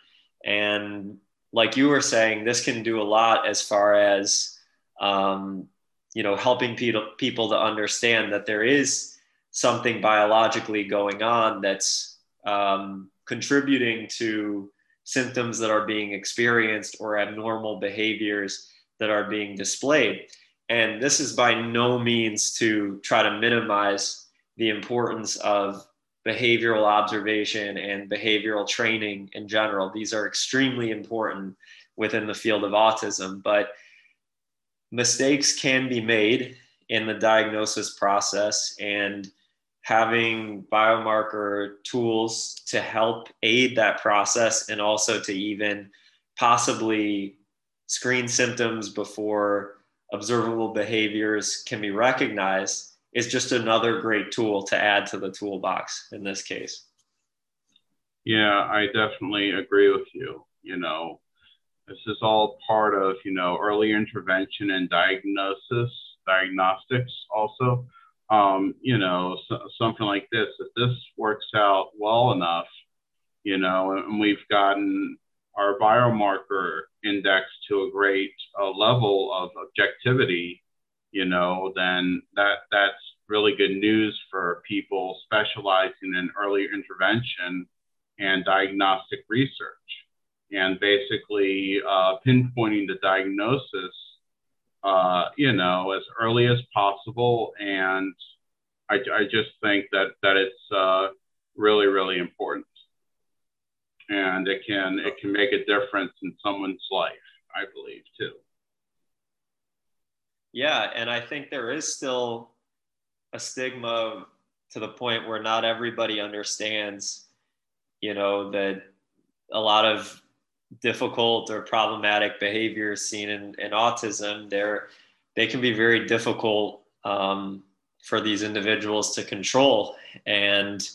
And like you were saying, this can do a lot as far as um, you know helping people people to understand that there is something biologically going on that's um, contributing to symptoms that are being experienced or abnormal behaviors that are being displayed. And this is by no means to try to minimize the importance of behavioral observation and behavioral training in general. These are extremely important within the field of autism, but mistakes can be made in the diagnosis process and having biomarker tools to help aid that process and also to even possibly screen symptoms before observable behaviors can be recognized is just another great tool to add to the toolbox in this case. Yeah, I definitely agree with you. You know, this is all part of, you know, early intervention and diagnosis, diagnostics also. Um, you know, so, something like this, if this works out well enough, you know, and we've gotten our biomarker index to a great uh, level of objectivity, you know, then that that's really good news for people specializing in early intervention and diagnostic research, and basically uh, pinpointing the diagnosis, uh, you know, as early as possible. And I, I just think that that it's uh, really, really important, and it can it can make a difference in someone's life. I believe too. Yeah, and I think there is still a stigma to the point where not everybody understands, you know, that a lot of difficult or problematic behaviors seen in, in autism, they're, they can be very difficult um, for these individuals to control. And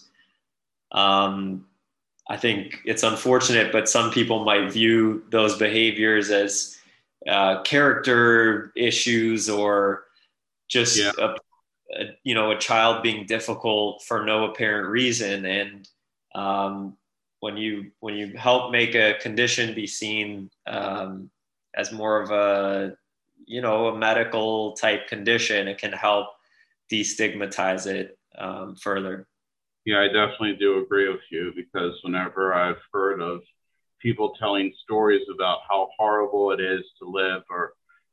um, I think it's unfortunate, but some people might view those behaviors as uh, character issues or just yeah. a, a, you know a child being difficult for no apparent reason. And um, when you when you help make a condition be seen um, as more of a you know a medical type condition, it can help destigmatize it um, further. Yeah, I definitely do agree with you because whenever I've heard of people telling stories about how horrible it is to live or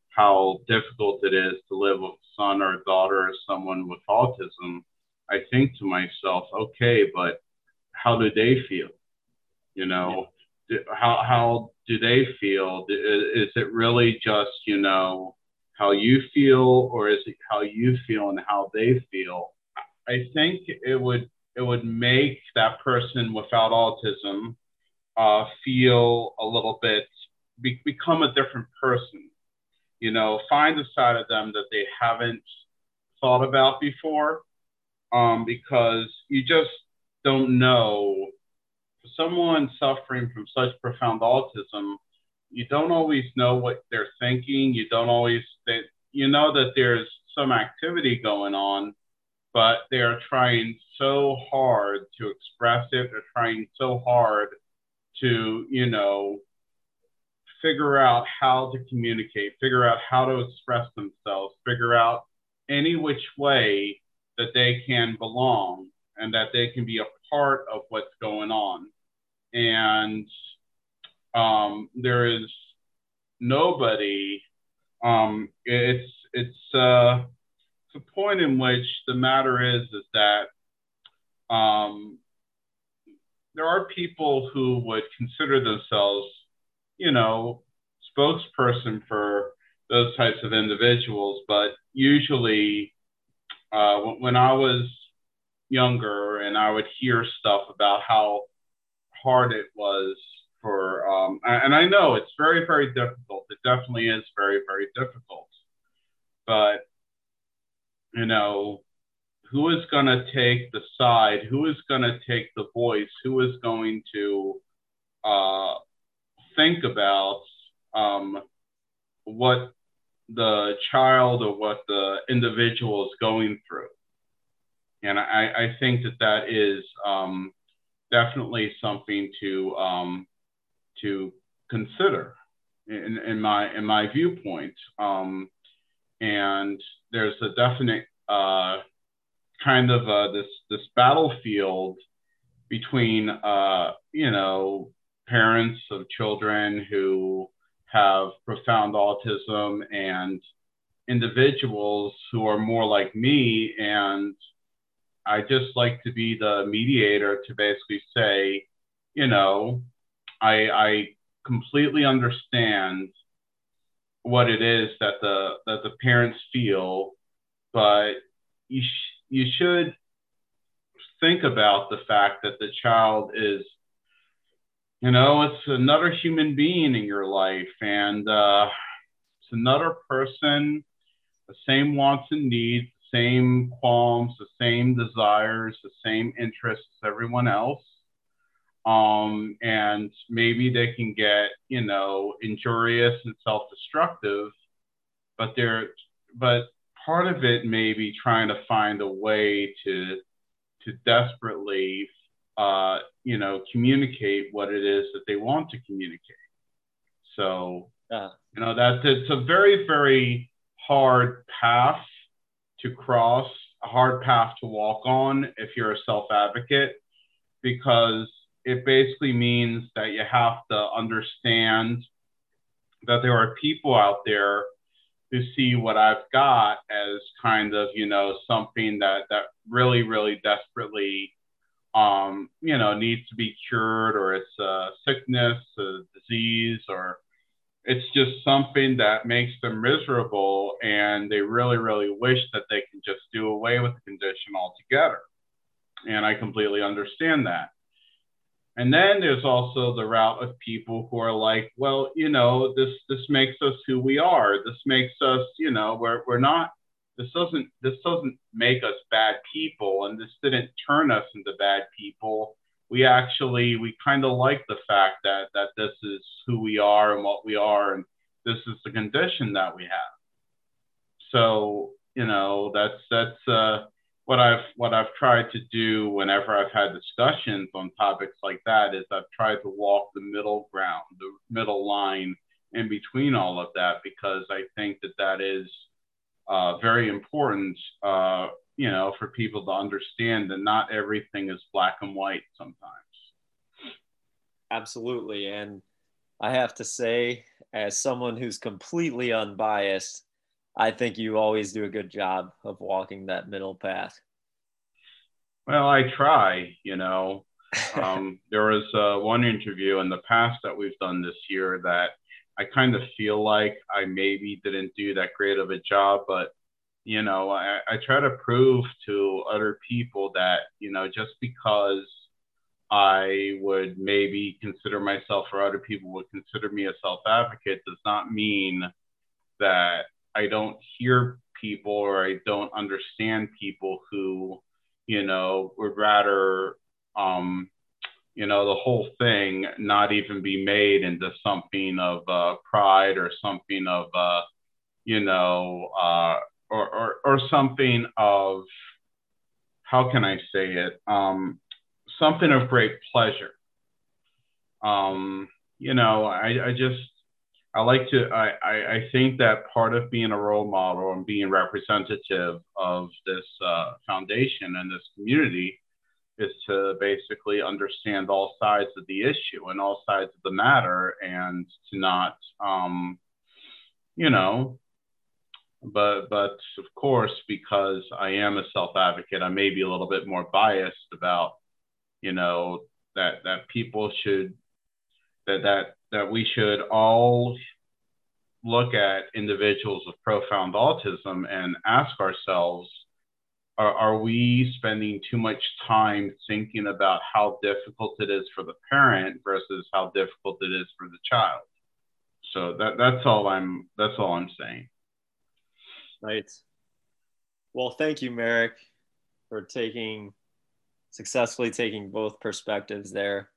how difficult it is to live with a son or a daughter or someone with autism, I think to myself, okay, but how do they feel? You know, yeah. how, how do they feel? Is it really just, you know, how you feel or is it how you feel and how they feel? I think it would it would make that person without autism uh, feel a little bit be, become a different person. You know, find a side of them that they haven't thought about before, um, because you just don't know. For someone suffering from such profound autism, you don't always know what they're thinking. You don't always they, you know that there's some activity going on, but they are trying so hard to express it. They're trying so hard to, you know, figure out how to communicate, figure out how to express themselves, figure out any which way that they can belong and that they can be a part of what's going on. And um, there is nobody. Um, it's it's uh, a point in which the matter is is that um, there are people who would consider themselves, you know, spokesperson for those types of individuals, but usually uh, when I was younger and I would hear stuff about how hard it was for, um, and I know it's very, very difficult. It definitely is very, very difficult. But, you know, who is going to take the side? Who is going to take the voice? Who is going to uh, think about um, what the child or what the individual is going through? And I, I think that that is um, definitely something to um, to consider in, in my in my viewpoint. Um, and there's a definite uh, kind of uh, this this battlefield between uh, you know parents of children who have profound autism and individuals who are more like me. And I just like to be the mediator to basically say, you know, I, I completely understand what it is that the that the parents feel, but you sh- you should think about the fact that the child is, you know, it's another human being in your life and uh, it's another person, the same wants and needs, the same qualms, the same desires, the same interests as everyone else. Um, and maybe they can get, you know, injurious and self-destructive, but they're, but part of it may be trying to find a way to to desperately uh, you know communicate what it is that they want to communicate. So uh, you know that it's a very very hard path to cross a hard path to walk on if you're a self advocate because it basically means that you have to understand that there are people out there to see what I've got as kind of, you know, something that, that really, really desperately, um, you know, needs to be cured or it's a sickness, a disease, or it's just something that makes them miserable and they really, really wish that they can just do away with the condition altogether. And I completely understand that. And then there's also the route of people who are like, well, you know, this this makes us who we are. This makes us, you know, we're we're not this doesn't this doesn't make us bad people, and this didn't turn us into bad people. We actually we kind of like the fact that that this is who we are and what we are, and this is the condition that we have. So you know that's that's uh, what I've what I've tried to do whenever I've had discussions on topics like that is I've tried to walk the middle ground, the middle line in between all of that because I think that that is uh, very important, uh, you know, for people to understand that not everything is black and white sometimes. Absolutely, and I have to say, as someone who's completely unbiased, I think you always do a good job of walking that middle path. Well, I try, you know. *laughs* um, there was uh, one interview in the past that we've done this year that I kind of feel like I maybe didn't do that great of a job, but you know, I, I try to prove to other people that, you know, just because I would maybe consider myself or other people would consider me a self advocate does not mean that I don't hear people or I don't understand people who, you know, would rather, um, you know, the whole thing not even be made into something of uh, pride or something of, uh, you know, uh, or, or, or something of, how can I say it? Um, something of great pleasure. Um, you know, I, I just, I like to, I, I, I, think that part of being a role model and being representative of this uh, foundation and this community is to basically understand all sides of the issue and all sides of the matter and to not, um, you know, but, but of course, because I am a self advocate, I may be a little bit more biased about, you know, that, that people should, that, that that we should all look at individuals with profound autism and ask ourselves are, are, we spending too much time thinking about how difficult it is for the parent versus how difficult it is for the child? So that, that's all i'm that's all i'm saying. Right. Well thank you merrick for taking successfully taking both perspectives there.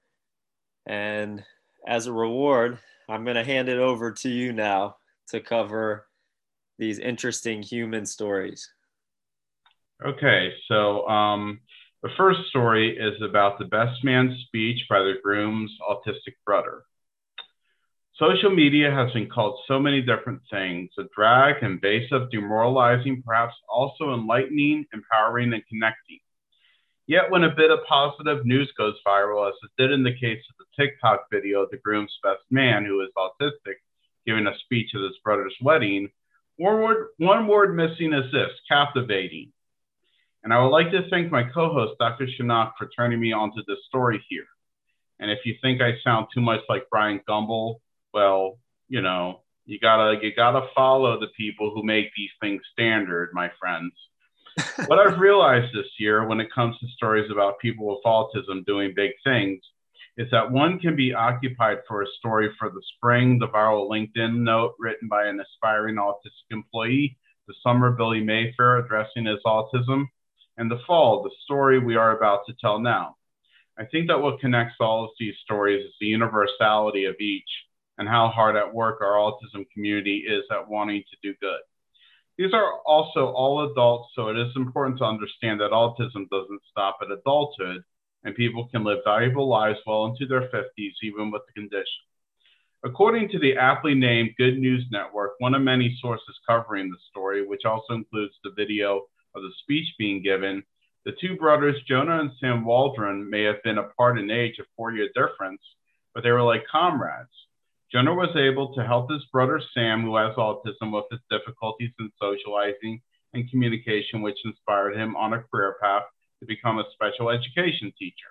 And as a reward, I'm going to hand it over to you now to cover these interesting human stories. Okay, so um, the first story is about the best man speech by the groom's autistic brother. Social media has been called so many different things a drag, invasive, demoralizing, perhaps also enlightening, empowering, and connecting. Yet, when a bit of positive news goes viral, as it did in the case of the TikTok video of the groom's best man, who is autistic, giving a speech at his brother's wedding, one word, one word missing is this captivating. And I would like to thank my co host, Dr. Shanok, for turning me onto this story here. And if you think I sound too much like Bryant Gumbel, well, you know, you gotta you gotta follow the people who make these things standard, my friends what I've realized this year when it comes to stories about people with autism doing big things is that one can be occupied for a story for the spring, the viral LinkedIn note written by an aspiring autistic employee, the summer Billy Mayfair addressing his autism, and the fall, the story we are about to tell now. I think that what connects all of these stories is the universality of each and how hard at work our autism community is at wanting to do good. These are also all adults, so it is important to understand that autism doesn't stop at adulthood, and people can live valuable lives well into their 50s, even with the condition. According to the aptly named Good News Network, one of many sources covering the story, which also includes the video of the speech being given, the two brothers, Jonah and Sam Waldron, may have been apart in age, a four year difference, but they were like comrades. Jonah was able to help his brother Sam, who has autism, with his difficulties in socializing and communication, which inspired him on a career path to become a special education teacher.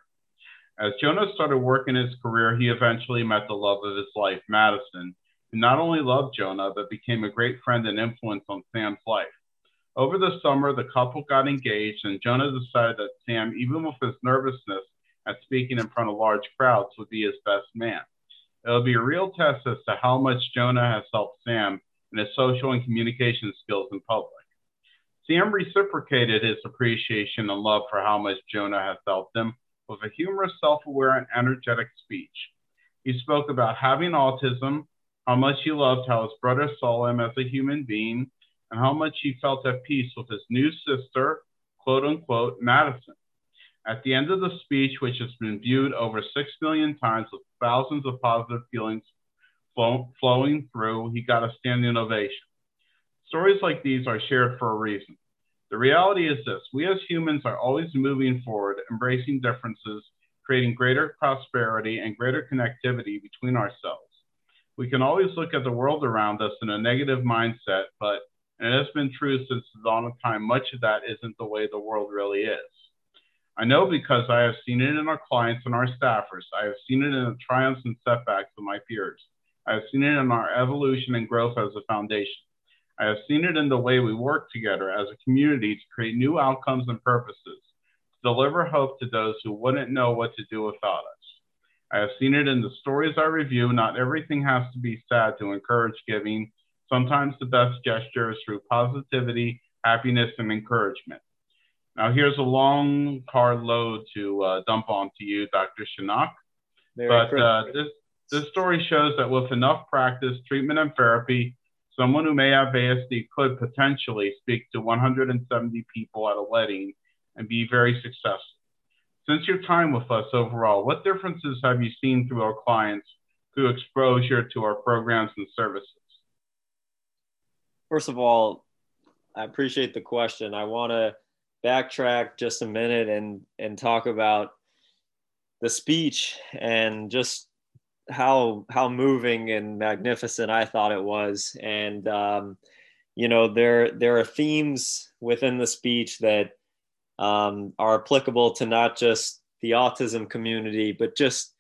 As Jonah started working his career, he eventually met the love of his life, Madison, who not only loved Jonah, but became a great friend and influence on Sam's life. Over the summer, the couple got engaged, and Jonah decided that Sam, even with his nervousness at speaking in front of large crowds, would be his best man. It'll be a real test as to how much Jonah has helped Sam in his social and communication skills in public. Sam reciprocated his appreciation and love for how much Jonah has helped him with a humorous, self aware, and energetic speech. He spoke about having autism, how much he loved how his brother saw him as a human being, and how much he felt at peace with his new sister, quote unquote, Madison. At the end of the speech, which has been viewed over 6 million times with thousands of positive feelings flow, flowing through, he got a standing ovation. Stories like these are shared for a reason. The reality is this we as humans are always moving forward, embracing differences, creating greater prosperity and greater connectivity between ourselves. We can always look at the world around us in a negative mindset, but it has been true since the dawn of time, much of that isn't the way the world really is. I know because I have seen it in our clients and our staffers. I have seen it in the triumphs and setbacks of my peers. I have seen it in our evolution and growth as a foundation. I have seen it in the way we work together as a community to create new outcomes and purposes, to deliver hope to those who wouldn't know what to do without us. I have seen it in the stories I review. Not everything has to be sad to encourage giving. Sometimes the best gesture is through positivity, happiness, and encouragement. Now, here's a long, hard load to uh, dump onto you, Dr. Shanok. but uh, this, this story shows that with enough practice, treatment, and therapy, someone who may have ASD could potentially speak to 170 people at a wedding and be very successful. Since your time with us overall, what differences have you seen through our clients through exposure to our programs and services? First of all, I appreciate the question. I want to backtrack just a minute and and talk about the speech and just how how moving and magnificent I thought it was. And um, you know, there there are themes within the speech that um, are applicable to not just the autism community, but just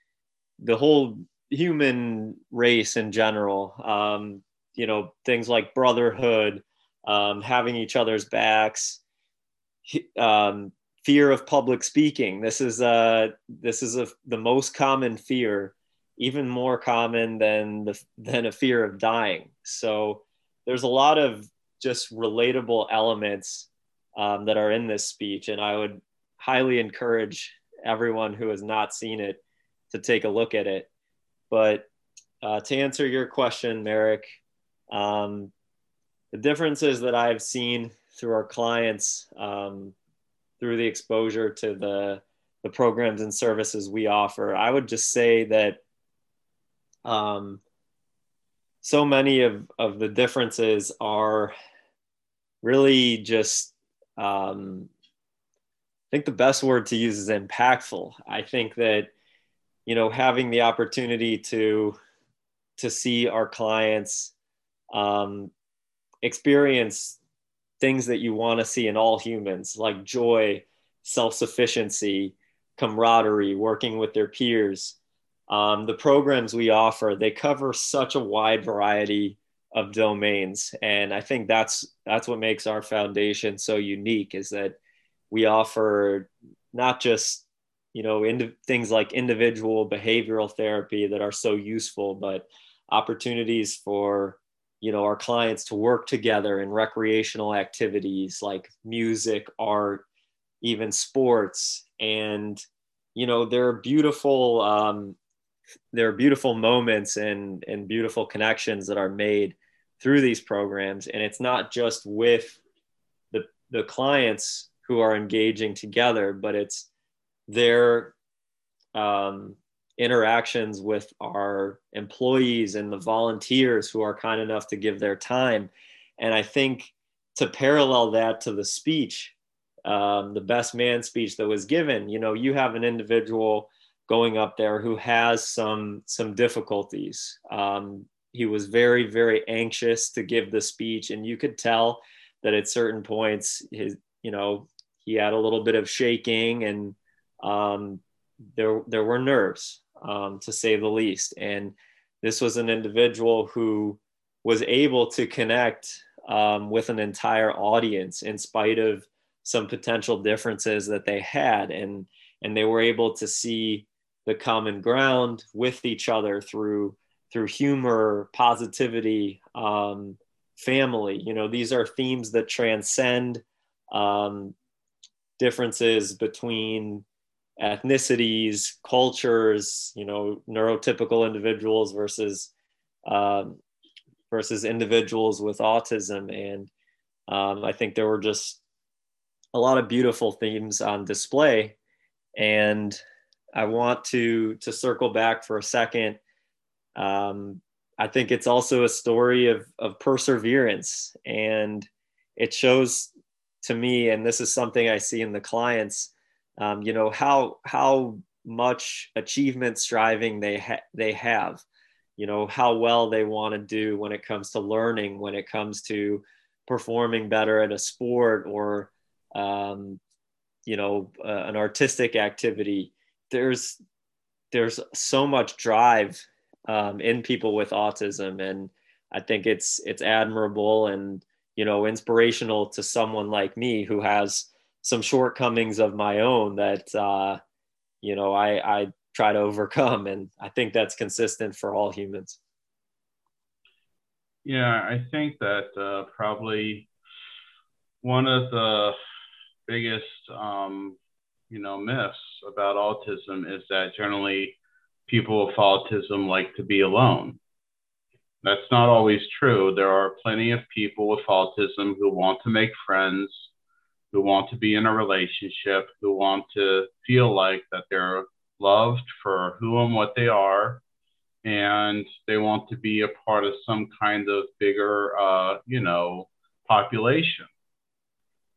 the whole human race in general. Um, you know, things like brotherhood, um, having each other's backs, um, fear of public speaking. This is uh, this is a, the most common fear, even more common than the than a fear of dying. So there's a lot of just relatable elements um, that are in this speech, and I would highly encourage everyone who has not seen it to take a look at it. But uh, to answer your question, Merrick, um, the differences that I've seen through our clients um, through the exposure to the the programs and services we offer. I would just say that um, so many of, of the differences are really just um, I think the best word to use is impactful. I think that you know having the opportunity to to see our clients um, experience things that you want to see in all humans, like joy, self sufficiency, camaraderie, working with their peers. Um, the programs we offer, they cover such a wide variety of domains. And I think that's, that's what makes our foundation so unique is that we offer not just, you know, ind- things like individual behavioral therapy that are so useful, but opportunities for you know our clients to work together in recreational activities like music art even sports. And you know there are beautiful um, there are beautiful moments and and beautiful connections that are made through these programs. And it's not just with the the clients who are engaging together but it's their um, interactions with our employees and the volunteers who are kind enough to give their time. And I think to parallel that to the speech, um, the best man speech that was given, you know, you have an individual going up there who has some some difficulties. Um, he was very very anxious to give the speech, and you could tell that at certain points, his you know he had a little bit of shaking and um, there there were nerves um, to say the least. And this was an individual who was able to connect um, with an entire audience in spite of some potential differences that they had, and and they were able to see the common ground with each other through through humor, positivity, um, family. You know, these are themes that transcend um, differences between ethnicities, cultures, you know, neurotypical individuals versus um, versus individuals with autism, and um, I think there were just a lot of beautiful themes on display, and I want to to circle back for a second. Um, I think it's also a story of of perseverance, and it shows to me, and this is something I see in the clients um, you know how how much achievement striving they ha- they have you know how well they want to do when it comes to learning when it comes to performing better at a sport or um, you know uh, an artistic activity. There's there's so much drive um, in people with autism and i think it's it's admirable and you know inspirational to someone like me who has some shortcomings of my own that uh, you know I, I try to overcome, and I think that's consistent for all humans. Yeah, I think that uh, probably one of the biggest um, you know myths about autism is that generally people with autism like to be alone. That's not always true. There are plenty of people with autism who want to make friends, who want to be in a relationship, who want to feel like that they're loved for who and what they are, and they want to be a part of some kind of bigger, uh, you know, population.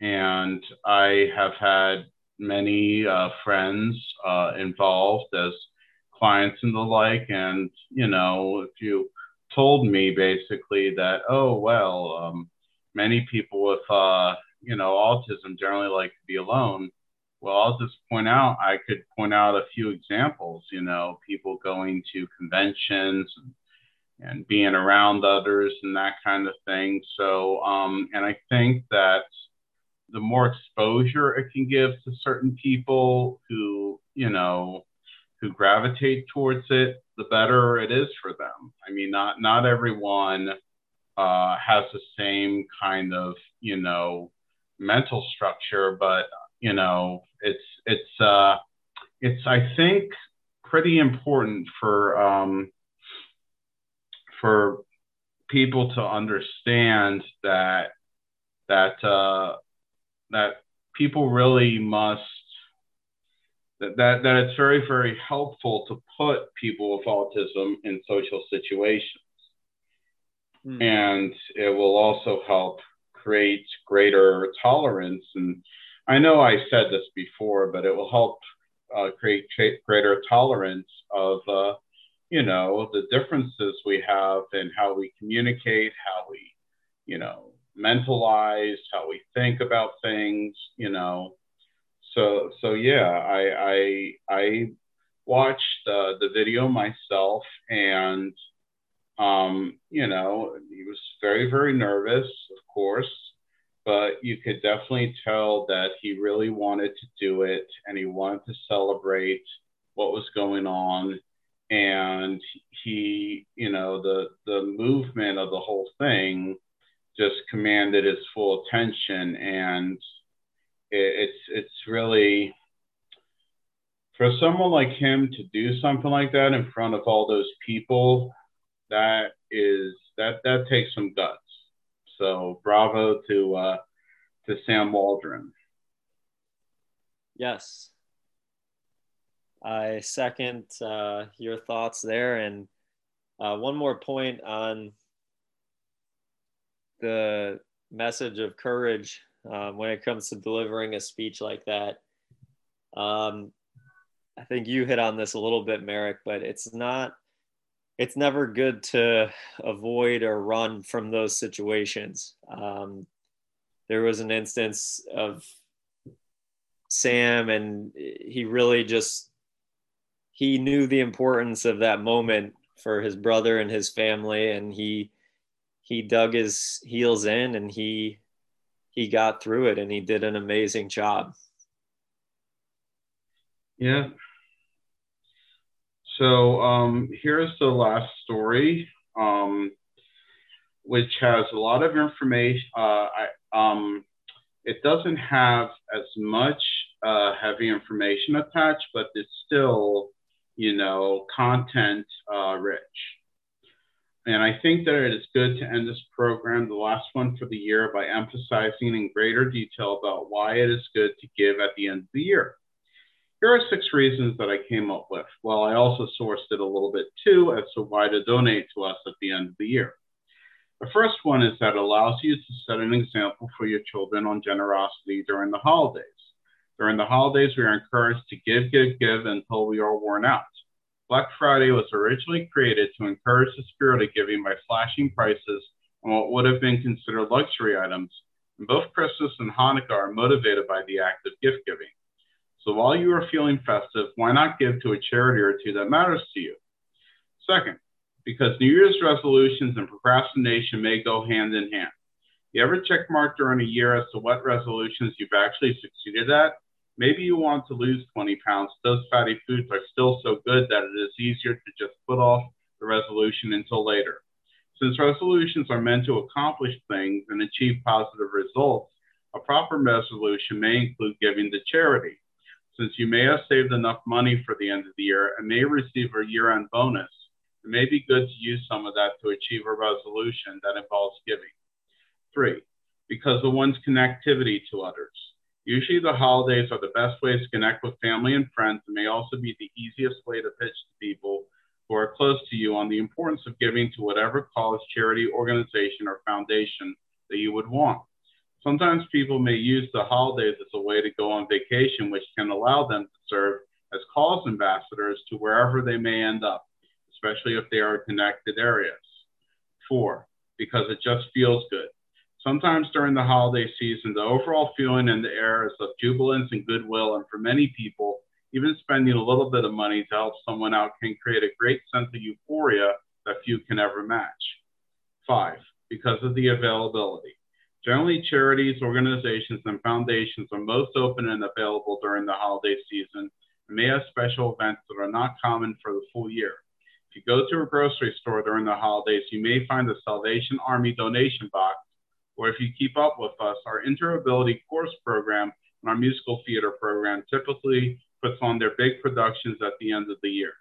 And I have had many uh, friends uh, involved as clients and the like. And, you know, if you told me basically that, oh, well, um, many people with uh, you know, autism generally like to be alone. Well, I'll just point out, I could point out a few examples, you know, people going to conventions and, and being around others and that kind of thing. So, um, and I think that the more exposure it can give to certain people who, you know, who gravitate towards it, the better it is for them. I mean, not not everyone uh, has the same kind of, you know, mental structure, but you know, it's it's uh, it's I think pretty important for um, for people to understand that that uh, that people really must that, that that it's very very helpful to put people with autism in social situations mm. and it will also help create greater tolerance. And I know I said this before, but it will help uh, create greater tolerance of, uh, you know, the differences we have in how we communicate, how we, you know, mentalize, how we think about things, you know. So, so yeah, I, I, I watched uh, the video myself and um, you know, he was very, very nervous, of course, but you could definitely tell that he really wanted to do it and he wanted to celebrate what was going on. And he, you know, the the movement of the whole thing just commanded his full attention, and it, it's it's really for someone like him to do something like that in front of all those people that is that that takes some guts. So bravo to uh, to Sam Waldron. Yes, I second uh, your thoughts there. And uh, one more point on the message of courage um, when it comes to delivering a speech like that. Um, I think you hit on this a little bit, Merrick, but it's not it's never good to avoid or run from those situations. Um, there was an instance of Sam, and he really just he knew the importance of that moment for his brother and his family, and he he dug his heels in and he he got through it, and he did an amazing job. Yeah, so um, here's the last story, um, which has a lot of information. Uh, I, um, It doesn't have as much uh, heavy information attached, but it's still, you know, content uh, rich. And I think that it is good to end this program, the last one for the year, by emphasizing in greater detail about why it is good to give at the end of the year. Here are six reasons that I came up with. Well, I also sourced it a little bit too as to why to donate to us at the end of the year. The first one is that it allows you to set an example for your children on generosity during the holidays. During the holidays, we are encouraged to give, give, give until we are worn out. Black Friday was originally created to encourage the spirit of giving by slashing prices on what would have been considered luxury items. And both Christmas and Hanukkah are motivated by the act of gift giving. So while you are feeling festive, why not give to a charity or two that matters to you? Second, because New Year's resolutions and procrastination may go hand in hand. You ever check mark during a year as to what resolutions you've actually succeeded at? Maybe you want to lose 20 pounds. Those fatty foods are still so good that it is easier to just put off the resolution until later. Since resolutions are meant to accomplish things and achieve positive results, a proper resolution may include giving to charity since you may have saved enough money for the end of the year and may receive a year end bonus, it may be good to use some of that to achieve a resolution that involves giving. Three, because of one's connectivity to others. Usually, the holidays are the best ways to connect with family and friends and may also be the easiest way to pitch to people who are close to you on the importance of giving to whatever cause, charity, organization, or foundation that you would want. Sometimes people may use the holidays as a way to go on vacation, which can allow them to serve as cause ambassadors to wherever they may end up, especially if they are connected areas. Four, because it just feels good. Sometimes during the holiday season, the overall feeling in the air is of jubilance and goodwill, and for many people, even spending a little bit of money to help someone out can create a great sense of euphoria that few can ever match. Five, because of the availability. Generally, charities, organizations, and foundations are most open and available during the holiday season and may have special events that are not common for the full year. If you go to a grocery store during the holidays, you may find a Salvation Army donation box, or if you keep up with us, our Interability chorus program and our musical theater program typically puts on their big productions at the end of the year.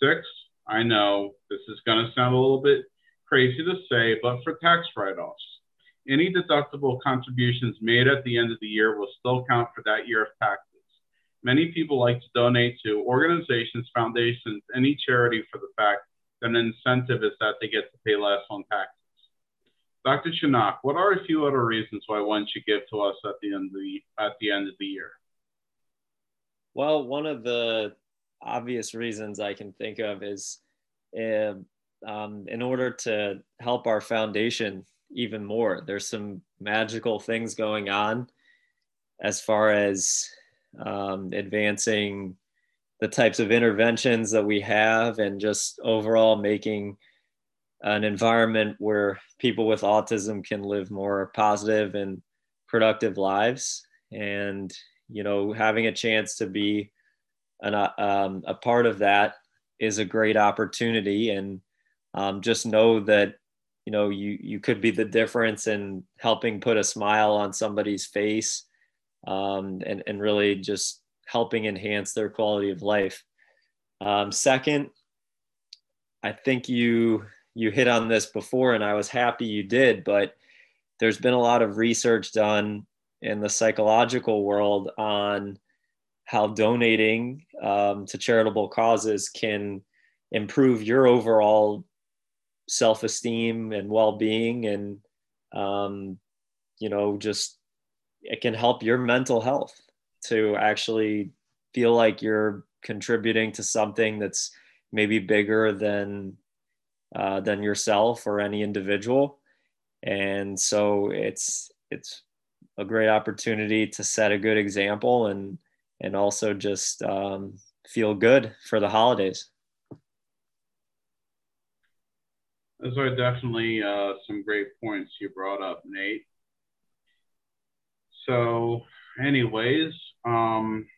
Six, I know this is going to sound a little bit crazy to say, but for tax write offs. Any deductible contributions made at the end of the year will still count for that year of taxes. Many people like to donate to organizations, foundations, any charity for the fact that an incentive is that they get to pay less on taxes. Dr. Shanok, what are a few other reasons why one should give to us at the end of the at the end of the year? Well, one of the obvious reasons I can think of is uh, um, in order to help our foundation even more. There's some magical things going on as far as um, advancing the types of interventions that we have and just overall making an environment where people with autism can live more positive and productive lives and you know having a chance to be an, um, a part of that is a great opportunity and um, just know that you know you you could be the difference in helping put a smile on somebody's face um, and and really just helping enhance their quality of life. Um, second i think you you hit on this before and i was happy you did but there's been a lot of research done in the psychological world on how donating um, to charitable causes can improve your overall self-esteem and well-being and um, you know just it can help your mental health to actually feel like you're contributing to something that's maybe bigger than uh, than yourself or any individual. And so it's it's a great opportunity to set a good example and and also just um, feel good for the holidays Those are definitely uh, some great points you brought up, Nate. So, anyways, um,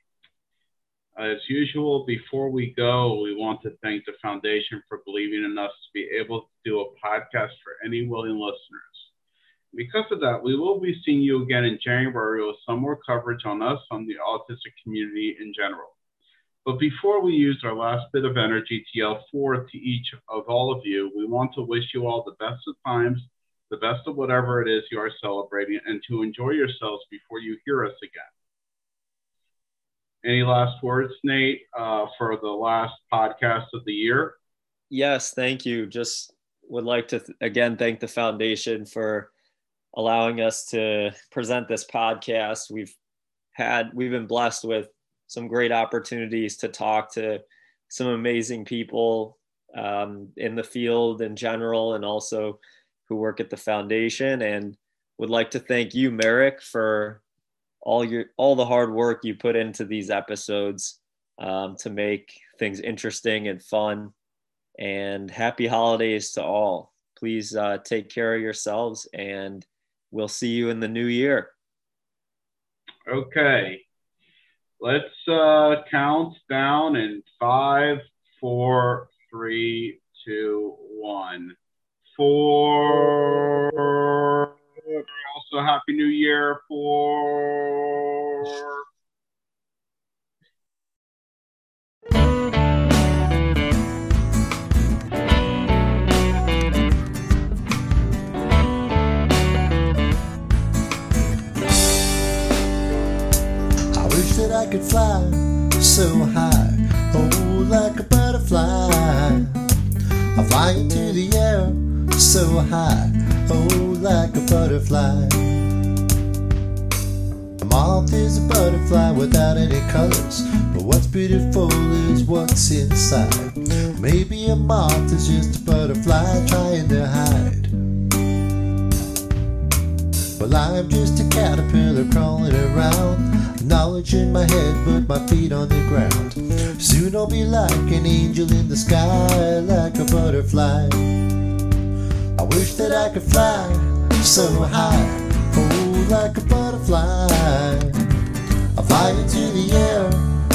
as usual, before we go, we want to thank the foundation for believing in us to be able to do a podcast for any willing listeners. Because of that, we will be seeing you again in January with some more coverage on us, on the autistic community in general. But before we use our last bit of energy to yell forth to each of all of you, we want to wish you all the best of times, the best of whatever it is you are celebrating, and to enjoy yourselves before you hear us again. Any last words, Nate, uh, for the last podcast of the year? Yes, thank you. Just would like to th- again thank the foundation for allowing us to present this podcast. We've had we've been blessed with some great opportunities to talk to some amazing people um, in the field in general and also who work at the foundation. And would like to thank you merrick for all your all the hard work you put into these episodes um, to make things interesting and fun. And happy holidays to all. Please uh, take care of yourselves and we'll see you in the new year. Okay let's uh, count down in five four three two one. Four. Also happy new year. For I could fly so high, oh, like a butterfly. I fly into the air so high, oh, like a butterfly. A moth is a butterfly without any colors, but what's beautiful is what's inside. Maybe a moth is just a butterfly trying to hide. I'm just a caterpillar crawling around. Knowledge in my head, but my feet on the ground. Soon I'll be like an angel in the sky, like a butterfly. I wish that I could fly so high, oh, like a butterfly. I fly into the air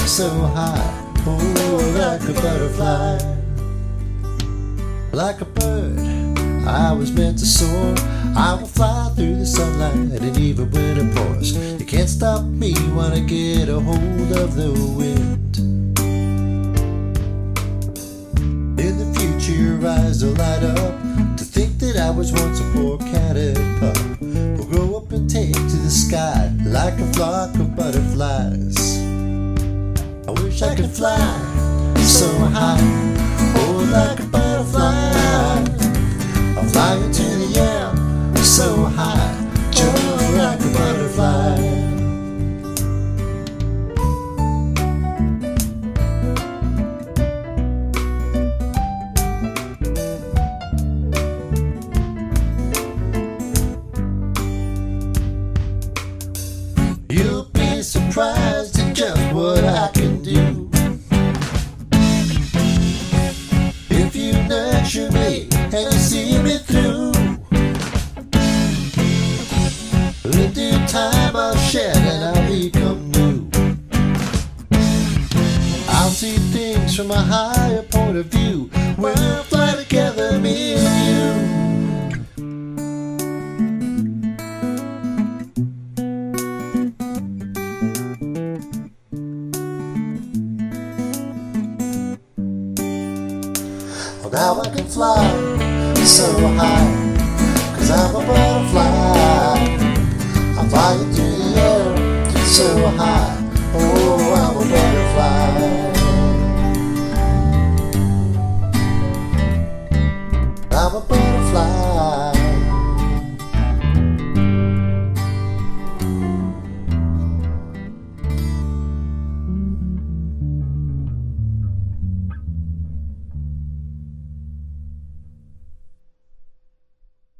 so high, oh, like a butterfly. Like a bird, I was meant to soar. I will fly through the sunlight and even when it pours. You can't stop me when I get a hold of the wind. In the future, your eyes will light up to think that I was once a poor catted pup. Will grow up and take to the sky like a flock of butterflies. I wish I could fly so high, oh, like a butterfly. I'll fly into the air so high, just like a butterfly.